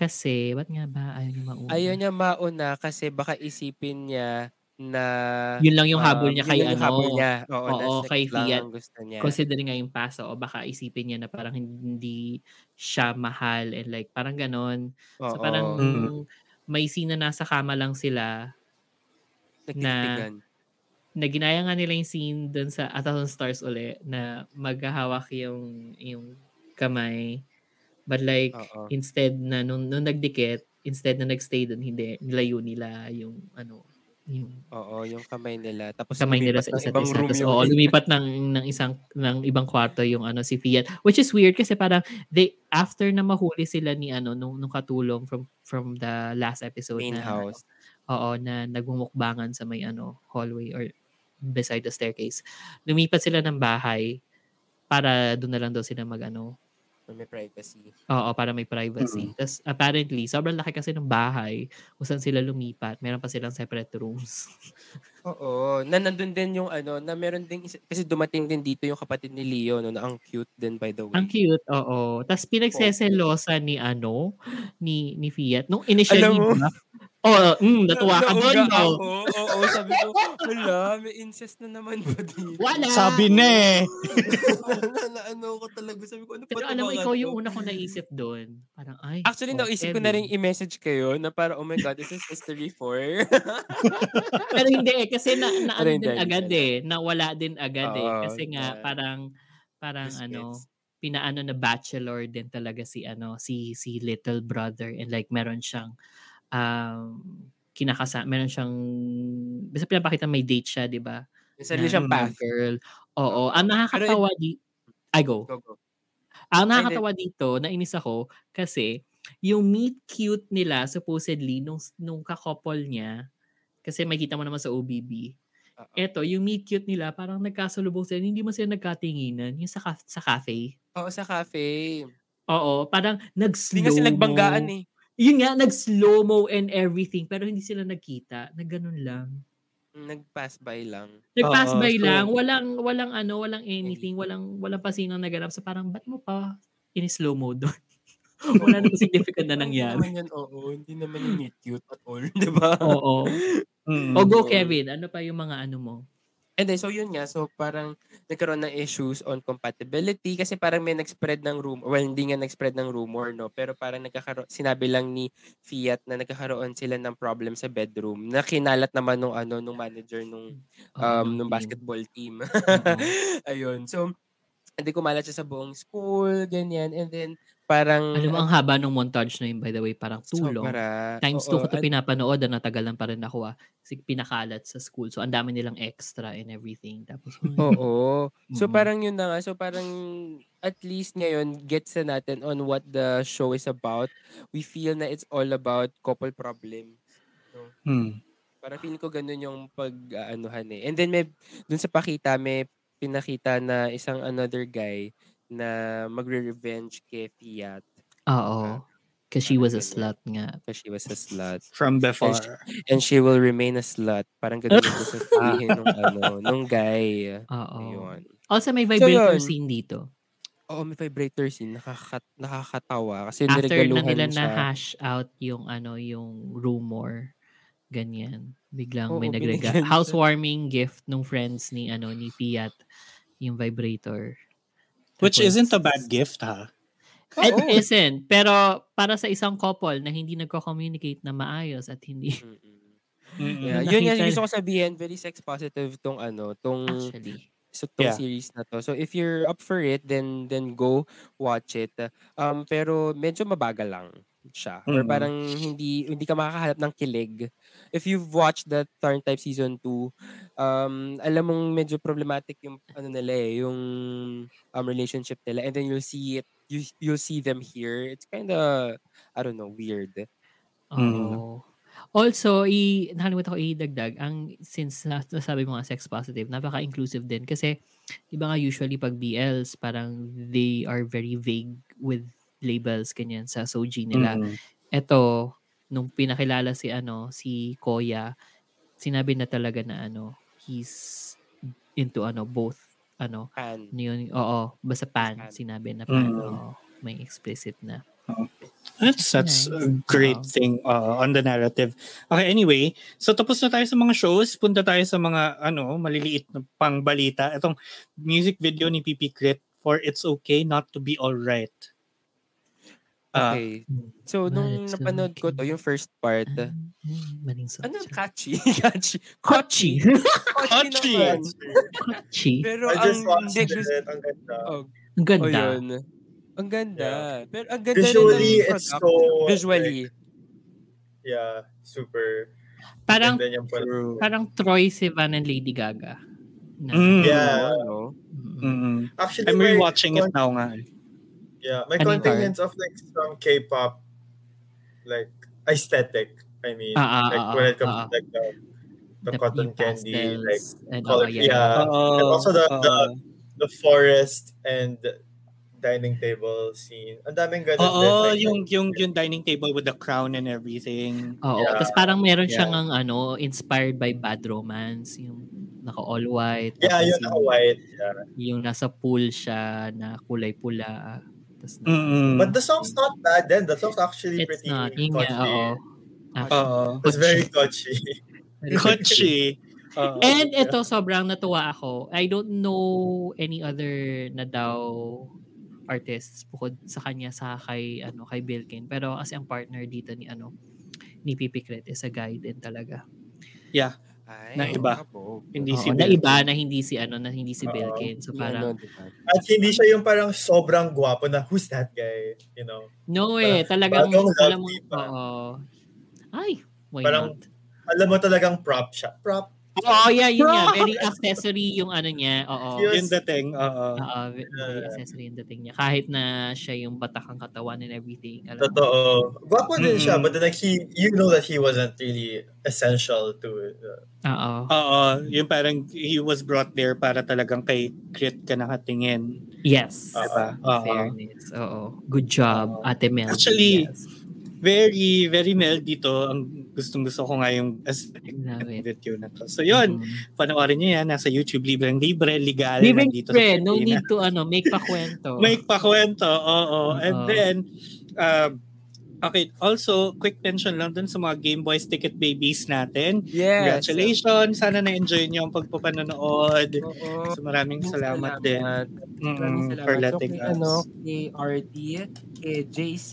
kasi, ba't nga ba ayaw niya mauna? Ayaw niya mauna kasi baka isipin niya na Yun lang yung habol um, niya yun kay lang yung ano. habol niya. Oo, na Oo, kay Fiat. gusto niya. Considering nga yung paso, o baka isipin niya na parang hindi siya mahal and like parang ganon. Oo. So parang Mm. may scene na nasa kama lang sila Nagtitigan. na ginaya nga nila yung scene dun sa A Thousand Stars uli na maghahawak yung yung kamay. But like, Oo. instead na nung, nung nagdikit, instead na nagstay dun, hindi, nilayo nila yung ano, yung Oo, yung kamay nila. Tapos kamay nila sa isa't isa. Tapos, oo, lumipat ng, ng isang, ng ibang kwarto yung ano, si Fiat. Which is weird kasi parang, they, after na mahuli sila ni ano, nung, nung katulong from, from the last episode main na, house. oo, na nagmumukbangan sa may ano, hallway or beside the staircase. Lumipat sila ng bahay para doon na lang daw sila mag ano, May privacy. Oo, para may privacy. Tapos apparently, sobrang laki kasi ng bahay kung saan sila lumipat. Meron pa silang separate rooms. Oo. Na nandun din yung ano, na meron din, kasi dumating din dito yung kapatid ni Leo, no, na ang cute din by the way. Ang cute, oo. Tapos pinagseselosa ni ano, ni ni Fiat. Nung initially, Alam mo- ba? Oo, mm, natuwa ka doon, no? ako. Oo, sabi ko, wala, may incest na naman ba dito? Wala! Sabi na eh. na, na, ano ko talaga, sabi ko, ano Pero ba alam mo, ikaw to? yung una ko naisip doon. Parang, ay. Actually, oh, naisip ko na rin i-message kayo na para, oh my God, this is history 4. Pero hindi eh, kasi na, na ano din agad eh. Nawala din agad eh. Oo, Kasi nga, na- parang, parang Just ano, gets. pinaano na bachelor din talaga si ano si si little brother and like meron siyang um kinakasa meron siyang basta pinapakita may date siya di ba Na- siyang path. girl oo ang nakakatawa di I go Go, go. ang nakakatawa dito nainis ako kasi yung meet cute nila supposedly nung nung ka-couple niya kasi makita mo naman sa OBB Oo. eto yung meet cute nila parang nagkasalubong sila hindi mo sila nagkatinginan yung sa sa cafe Oo, sa cafe. Oo, parang Hindi nag-slow nga sila nagbanggaan eh. Yun nga, nag-slow-mo and everything, pero hindi sila nagkita. Nagganon lang. Nag-pass by lang. Nag-pass Oo, by so- lang, walang, walang ano, walang anything, walang, walang pasinang naganap. So parang, ba't mo pa in-slow mo doon? Wala namang significant na Hindi nangyari. naman yan, oo. Hindi naman yung meet cute at all. Di ba? Oo. Mm. O go. Kevin. Ano pa yung mga ano mo? And then, so yun nga, so parang nagkaroon ng issues on compatibility kasi parang may nag-spread ng rumor, well, hindi nga nag-spread ng rumor, no? Pero parang nagkakaroon, sinabi lang ni Fiat na nagkakaroon sila ng problem sa bedroom na kinalat naman nung ano, nung manager nung, Oo, um, ng nung basketball team. Oo. Ayun. So, hindi kumalat siya sa buong school, ganyan. And then, parang... Alam mo, ang haba ng montage na yun, by the way, parang tulong. Sobra. Times Oo, 2 ko to at- pinapanood na natagalan pa rin ako ah. Kasi pinakalat sa school. So, ang dami nilang extra and everything. Tapos, Oo. So Mm. parang yun na nga. So parang at least ngayon gets na natin on what the show is about. We feel na it's all about couple problem. Hmm. Parang feeling ko ganun yung pag-anuhan eh. And then may dun sa pakita may pinakita na isang another guy na magre-revenge kay Fiat Oo. Because she was a slut nga. because she was a slut. From before. And she will remain a slut. Parang ganun yung gusto sabihin nung ano, nung guy. Oo. Ayun. Also, may vibrator yun. scene dito. Oo, may vibrator scene. Nakakat, nakakatawa. Kasi After na nila siya. na-hash out yung ano, yung rumor. Ganyan. Biglang may Oo, nagrega. binigyan siya. Housewarming gift nung friends ni ano ni Fiat yung vibrator. Which isn't a bad gift, ha? It Oo. isn't. Pero para sa isang couple na hindi nagko-communicate na maayos at hindi Mm-mm. Yeah, yun nga gusto ko sabihin, very sex positive tong ano, tong actually. so tong Yeah. series na to. So if you're up for it, then then go watch it. Um pero medyo mabagal lang siya. Or Mhm. parang hindi hindi ka makakahanap ng kilig. If you've watched the Turn Type season 2, um alam mong medyo problematic yung ano nila eh, yung um relationship nila and then you'll see it you you'll see them here. It's kind of I don't know, weird. Oo. Also, i nakalimutan ko idagdag, ang since na- nasabi mo nga sex positive, napaka-inclusive din kasi 'di ba nga usually pag BLs parang they are very vague with labels kanyan sa soji nila. Mm. Eto, nung pinakilala si ano, si Koya, sinabi na talaga na ano, he's into ano both ano, And ano yun, oo, basta pan, Pan. sinabi na pan, Mm. oo, may explicit na. That's that's a Nice. great Wow. thing uh, on the narrative. Okay, anyway, so tapos na tayo sa mga shows, punta tayo sa mga ano, maliliit na pang balita. Itong music video ni Pipi Crit for It's Okay Not to Be Alright. Ah, Okay. So, nung napanood ko to, yung first part, Mm, Maling sa. ano catchy? catchy. Kochi. Catchy naman. Kochi. Pero I ang just watched hindi it. Ang ganda. Oh, Ang oh, ganda. yun. Ang ganda. Pero ang ganda Visually, rin ng it's product. so- Visually. Yeah, super. Parang Ganda niyang pala. true. parang Troy Sivan and Lady Gaga. Na, Mm. Yeah. Ano? Mm. Mm-mm. Actually, I'm may rewatching it con- now nga. Yeah, may Ano contingents of like some K-pop like aesthetic. I mean, Ah, ah, like ah, when it comes ah, to like the, the, The cotton candy, pastels like and color, oh, yeah, yeah. Oo, and also the, the oo. the forest and dining table scene. Ang daming ganun Oo, din. Like, yung, yung, yung dining table with the crown and everything. Oo. Yeah. Tapos parang meron Yeah. siyang ang ano, inspired by Bad Romance. Yung naka all white. yeah, yung, ako white. Yeah. Yung nasa pool siya na kulay pula. Tapos na, Mm-mm. But the song's not bad then. The song's actually it's pretty not. Yun touchy. nga, oo. Oo. It's very touchy. Kochi. Oo. And ito, sobrang natuwa ako. I don't know any other na daw artists bukod sa kanya sa kay ano kay Bilkin pero as ang partner dito ni ano ni Pipi Cret is a guy din talaga. Ay, Na iba. kabog. Hindi Oo, si na Bilkin. iba na hindi si ano na hindi si Oo. Bilkin. So parang diba? At hindi siya yung parang sobrang gwapo na who's that guy, you know. no eh talagang bagong alam mo oo. Ay, why Parang- not? Alam mo talagang prop siya. Prop. Oo, yeah, yun nga. Very accessory yung ano niya. Oo. Yun. Yung dating, oo. Oo, ve- very accessory yung dating niya. Kahit na siya yung batakang katawan and everything. Alam. Totoo. Gwapo din siya, Mm-mm. but then like he, you know that he wasn't really essential to uh, Oo. Oo, yung parang he was brought there para talagang kay Crit ka nakatingin. Yes. Diba? Oo. Fairness. Oo. Good job, Ate Mel. Actually, yes. Very, very mel dito. Ang gustong gusto ko nga yung aesthetic video na to. So yun, Mhm. panoorin nyo yan. Nasa YouTube, libreng libre, legal. Libreng nandito friend, no need to ano, make pa kwento. May pakwento, oo. And Oo. then, uh, okay, also, quick mention lang dun sa mga Game Boys Ticket Babies natin. Yes. Congratulations! Sana na-enjoy nyo ang pagpapanonood. Oo. So maraming salamat, din Maraming mm, salamat. for So, letting kay, us. Ano, kay RT, kay JC,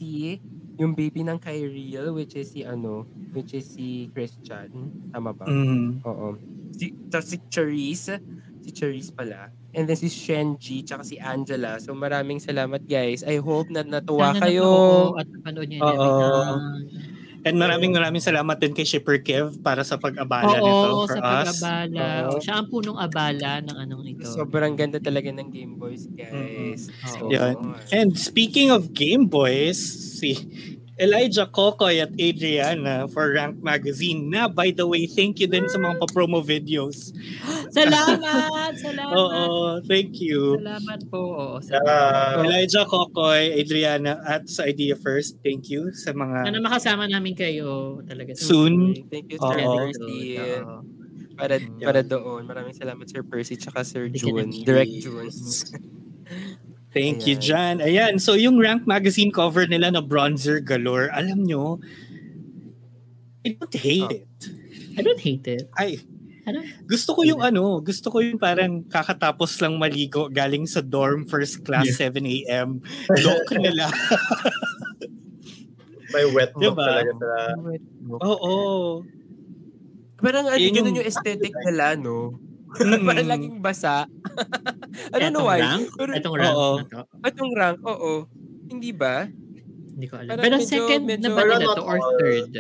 yung baby ng kay Real, which is si ano, which is si Christian. Tama ba? Mm. Oo. Si, tapos si Charisse, si Charisse pala. And then si Shenji, tsaka si Angela. So maraming salamat guys. I hope na natuwa Sana kayo. napanood at napanood niyo and Oo. And maraming maraming salamat din kay Shipper Kev para sa pag-abala Oo, nito for sa us. pag-abala. Oo. Siya ang punong abala ng anong ito. Sobrang ganda talaga ng Game Boys, guys. Oo. Yun. And speaking of Game Boys, si Elijah Kokoy at Adriana for Rank Magazine na by the way, thank you din sa mga pa-promo videos. Salamat! Salamat! Oo, thank you. Salamat po. Oo, salamat. Elijah Kokoy, Adriana at sa Idea First, thank you sa mga Sana makasama namin kayo talaga. sa Soon. susunod. Thank you. Sir Percy. Para, para doon. Maraming salamat, Sir Percy, tsaka Sir June. Direct June. Thank you, Ayan. Jan. Ayan, so yung Rank Magazine cover nila na bronzer galore, alam nyo, I don't hate Oh. it. I don't hate it. Ay, Ano? gusto ko yung ano, gusto ko yung parang kakatapos lang maligo galing sa dorm first class 7 a.m. Look nila. May wet look Diba? talaga sa Oo. Parang ano, ganun yung aesthetic nila, no? Mm. Parang laging basa. I don't know why. rank? Pero Etong rank Oo. na to? itong rank, oo. Hindi ba? Hindi ko alam. Parang Pero medyo- second na medyo- ba nila to or third?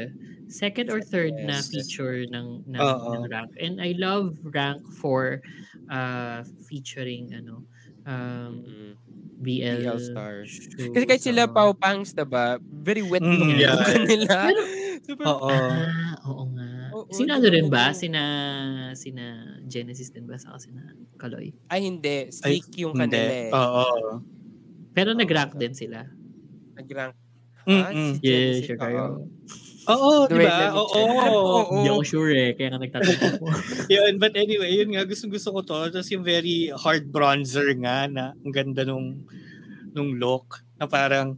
Second or third na Yes. feature ng ng, Oo. ng rank. And I love rank for uh featuring ano um Mm. BL, BL stars. Kasi kahit sila. Pau Pangs, diba? Very wet Mm. Yeah. nila. Pero- Super, Oo. Ah, oo nga. Oo, sina ano rin ba? Oo. Sina sina Genesis din ba sa sina Kaloy? Ay, hindi. Stick yung Hindi. kanila eh. Oo. Pero nag-rank din sila. Nag-rank. Mm-mm. Ah, si Yeah, Genesis, sure oo. kayo. Oo, di ba? Oo. Oo. Hindi ako sure eh, kaya nga nagtatanong ko. yun, but anyway, yun nga, gusto gusto ko to. Tapos yung very hard bronzer nga na ang ganda nung nung look na parang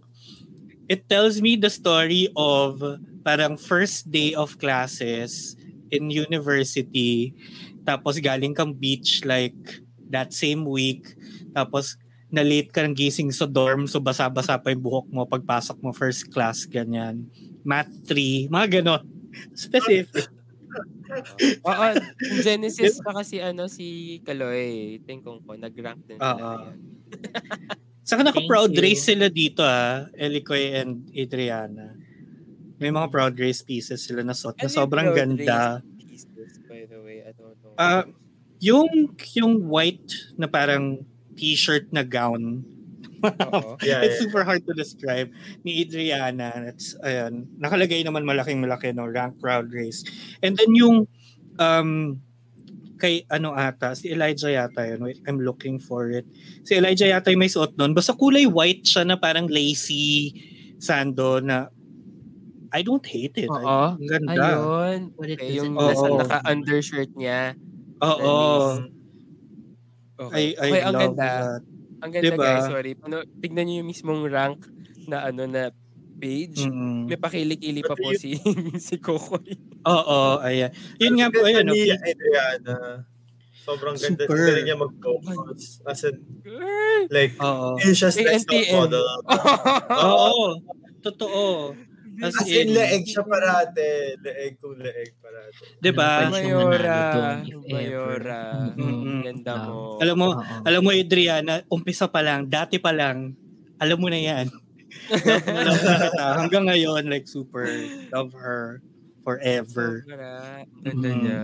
it tells me the story of parang first day of classes in university tapos galing kang beach like that same week tapos na late ka ng gising sa dorm so basa-basa pa yung buhok mo pagpasok mo first class ganyan math 3 mga ganon specific Oo, yung Genesis pa kasi ano si Kaloy, tingkong ko, nag-rank din sila. Oo. Saka naka-proud race sila dito ah, Elicoy and Adriana. May mga proud race pieces sila na suot na Ano sobrang ganda. pieces, by the way? I don't know. Ah, yung yung white na parang t-shirt na gown. Yeah, It's yeah. super hard to describe ni Adriana. It's ayun, nakalagay naman malaking malaki no rank proud race. And then yung um kay ano ata, si Elijah yata yun. Wait, I'm looking for it. Si Elijah yata yung may suot nun. Basta kulay white siya na parang lacy sando na I don't hate it. Oo. Ang ganda. Ayun. Okay, yung doesn't- nasa Oo. naka-undershirt niya. Oo. Okay. I, I okay, ang love ganda. that. Ang ganda Diba? guys, sorry. Pano, tignan niyo yung mismong rank na ano na page. Mm-mm. May pakili-kili pa po si si Kokoy. Oo, ayan. Yun nga po, ayun. ni okay. Adriana. Sobrang ganda. Super. Super. niya mag-focus. As in, like, Oo. yun siya style ANTM. model. Oo. Totoo. As As in, in, leeg siya parate. Leeg kung leeg parate. di ba? Ano Mayora. Mayora. Mm-mm. Ganda mo. Alam mo, Oo. alam mo Adriana, umpisa pa lang, dati pa lang, alam mo na yan. love na love na kita. Hanggang ngayon, like super, love her forever. Ganda Mhm. niya.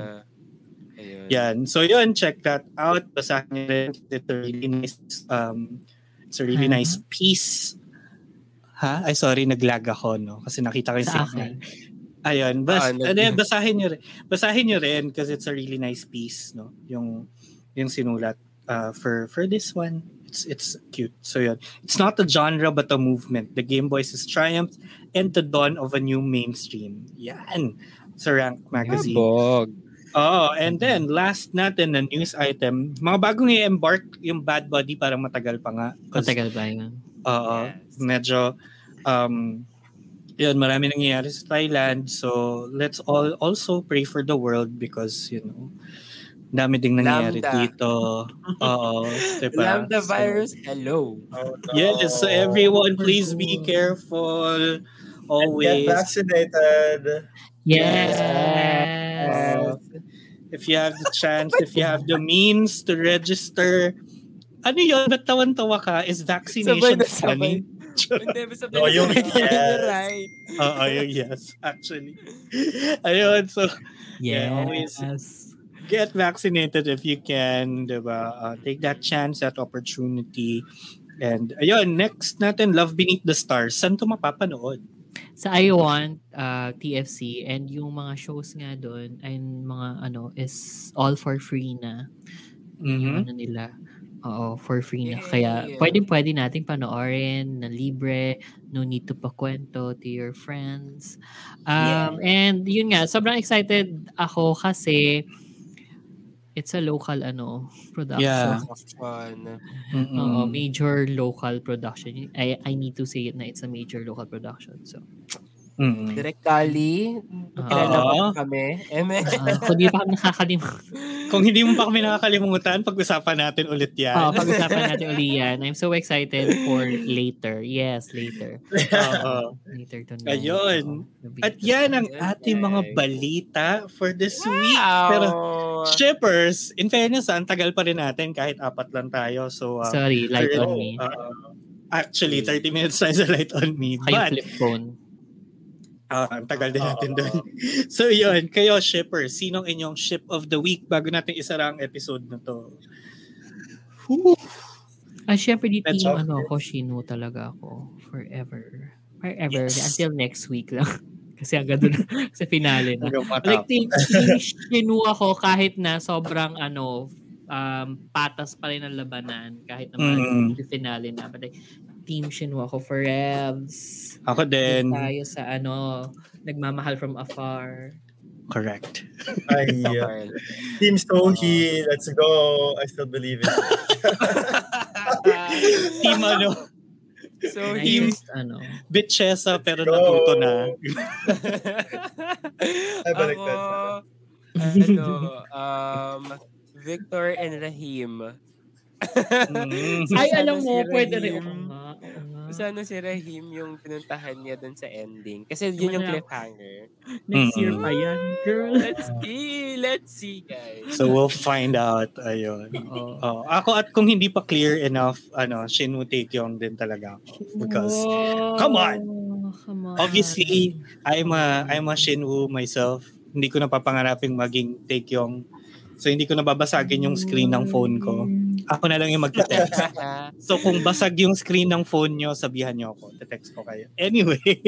Ayun. Yan. So yun, check that out. Basahin niyo rin. It's a really nice, um, it's a really Huh? nice piece. Ha? Ay, sorry, naglag ako, no? Kasi nakita ko yung Sa signal. akin. Ayun, bas, Ah, ano, basahin niyo rin. Basahin niyo rin because it's a really nice piece, no? Yung yung sinulat uh, for for this one. It's it's cute. So yun. It's not a genre but a movement. The Game Boys' triumph and the dawn of a new mainstream. Yan. Sa Rank magazine. Kabog. Oh, and then last natin na news item, mga bagong i-embark yung Bad Buddy parang matagal pa nga. Matagal ba yun? Oo, Yes. medyo um yun, marami nangyayari sa Thailand. So, let's all also pray for the world because, you know, dami ding nangyayari Lambda. dito. Oo, diba? Lambda So, virus, hello. Oh, no. yes, so everyone please be careful. And Always. Get vaccinated. Yes! Uh, if you have the chance, if you have the means to register, ano yun? Ba't tawan-tawa ka? Is vaccination Sabay na sabay. funny? Hindi, basta No, yung yes. right. Oo, yung yes, actually. Ayun, so Yeah, always. Yes. get vaccinated if you can, diba? Uh, take that chance, that opportunity. And ayun, next natin, Love Beneath the Stars. Saan to mapapanood? Sa I Want uh, TFC and yung mga shows nga doon ay mga ano is all for free na. Yung Mhm. ano nila. Oo, for free na. Yay! Kaya pwedeng pwede nating panoorin na libre. No need to pakwento to your friends. Um, And yun nga, sobrang excited ako kasi it's a local ano production. Yeah. Fun. Mm-mm. Oo, major local production. I I need to say it na it's a major local production. So, Mm-mm. Direct Kali, Oo. kilala ba kami? Eme. uh, kung di pa kami nakakalimutan, Kung hindi mo pa kami nakakalimutan, pag-usapan natin ulit yan. oh, pag-usapan natin uli yan. I'm so excited for later. Yes, later. Oo. Later to know. Ayun. Oo, At yan ang ating mga balita for this week. Wow! Pero shippers, in fairness, ah, ang tagal pa rin natin kahit apat lang tayo. So, uh, Sorry, light on me. uh, actually, 30 minutes tayo sa light on me. Kayo But, flip phone. Ah, ang tagal din natin doon. so, yun. Kayo, shippers, sinong inyong ship of the week bago natin isara ang episode na to? Whew. Ah, syempre di Medyo- team ano ako, Shino talaga ako. Forever. Forever. Yes. Until next week lang. Kasi agad doon sa finale na. Like, matapos. team, team Shino ako kahit na sobrang ano, um, patas pa rin ang labanan. Kahit naman Mm. sa finale na. But like, team Shino ako forever. Ako din. tayo sa ano, nagmamahal from afar. Correct. Ay, yeah. Team Sohi, let's go. I still believe in it. team ano? So, he, just, ano, Bitchesa pero go. natuto na. Ay, ako, baliktad. ano, um, Victor and Rahim. Mm. Ay, alam mo, si pwede rin. Rahim. Oo nga, oo nga. Sana si Rahim yung pinuntahan niya dun sa ending. Kasi yun yung cliffhanger. Next year pa yan, girl. Let's see. Let's see, guys. So we'll find out. Ayun. Oo. Oh, ako at kung hindi pa clear enough, ano, Shinwoo Taekyong din talaga ako. Because Wow, come on. Come on. obviously, I'm a, I'm a Shinwoo myself. Hindi ko napapangaraping maging Taekyong. So hindi ko nababasagin yung screen ng phone ko. Ako na lang yung magte-text. So kung basag yung screen ng phone nyo, sabihan nyo ako. Te-text ko kayo. Anyway,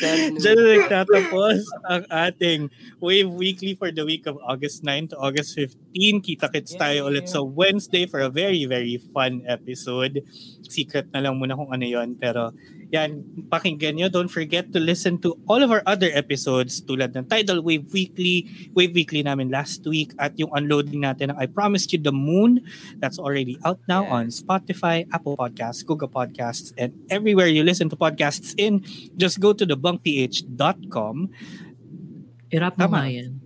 dyan na nagtatapos ang ating Wave Weekly for the week of August 9 to August 15. Kita-kits tayo ulit sa Wednesday for a very, very fun episode. Secret na lang muna kung ano yon Pero yan, pakinggan nyo. Don't forget to listen to all of our other episodes tulad ng Tidal Wave Weekly, Wave Weekly namin last week at yung unloading natin ng I Promised You the Moon. That's already out now on Spotify, Apple Podcasts, Google Podcasts, and everywhere you listen to podcasts in. Just go to thebunkph.com. Irap mo nga yan.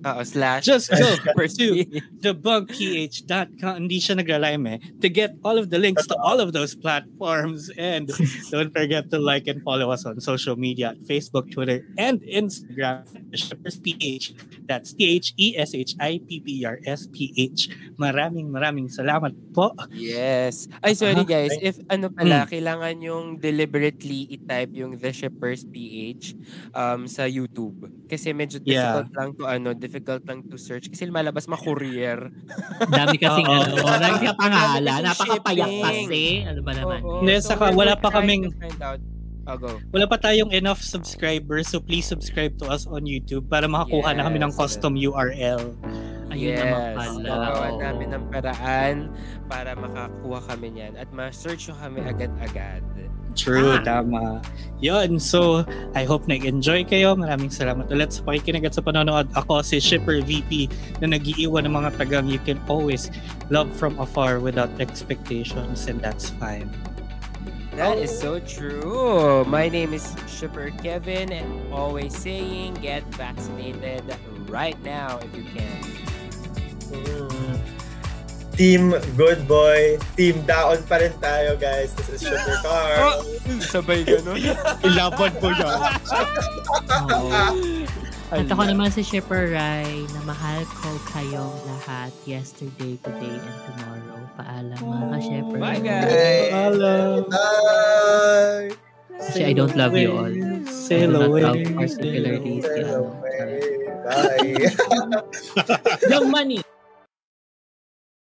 Oo, slash. Just go week. thebunkph.com. Hindi siya nagralime eh. To get all of the links to all of those platforms. And don't forget to like and follow us on social media Facebook, Twitter, and Instagram. Shippers PH. That's E T-H-E-S-H-I-P-P-R-S-P-H. Maraming maraming salamat po. Yes. Ay, sorry Aha. guys. If ano pala, Hmm. kailangan yung deliberately i-type yung The Shippers PH um, sa YouTube. Kasi medyo Yeah. difficult lang to ano, difficult lang to search. Kasi lumalabas ma-courier. Dami kasing Oo. ano, nagkapangalan, Dami kasing napakapayak kasi. Ano ba naman? Oo. Hindi, So, saka we're- wala pa kaming- out. Oh, go. Wala pa tayong enough subscribers so please subscribe to us on YouTube para makakuha na kami ng Yes. custom URL. Ayun yes. naman pala. Gagawa namin ng paraan para makakuha kami niyan at ma-search nyo kami agad-agad. True, Ah. tama. Yun, so I hope nag-enjoy kayo. Maraming salamat ulit sa pakikinig at sa panonood. Ako si Shipper VP na nag-iiwan ng mga tagang you can always love from afar without expectations and that's fine. That is so true. My name is Shipper Kevin and always saying get vaccinated right now if you can. Mm. Team Good Boy, Team Daon pa rin tayo, guys. This is Sugar Car. Sabay ganun. Ilaban ko yan. Oo. At ako naman si Shipper Rai na mahal ko kayong lahat yesterday, today, and tomorrow. Paalam mga ka-Shipper. Bye, guys. Hello. Bye! Actually, I don't love you all. Sail I do not away. love particularly si ano. Bye! Yung money.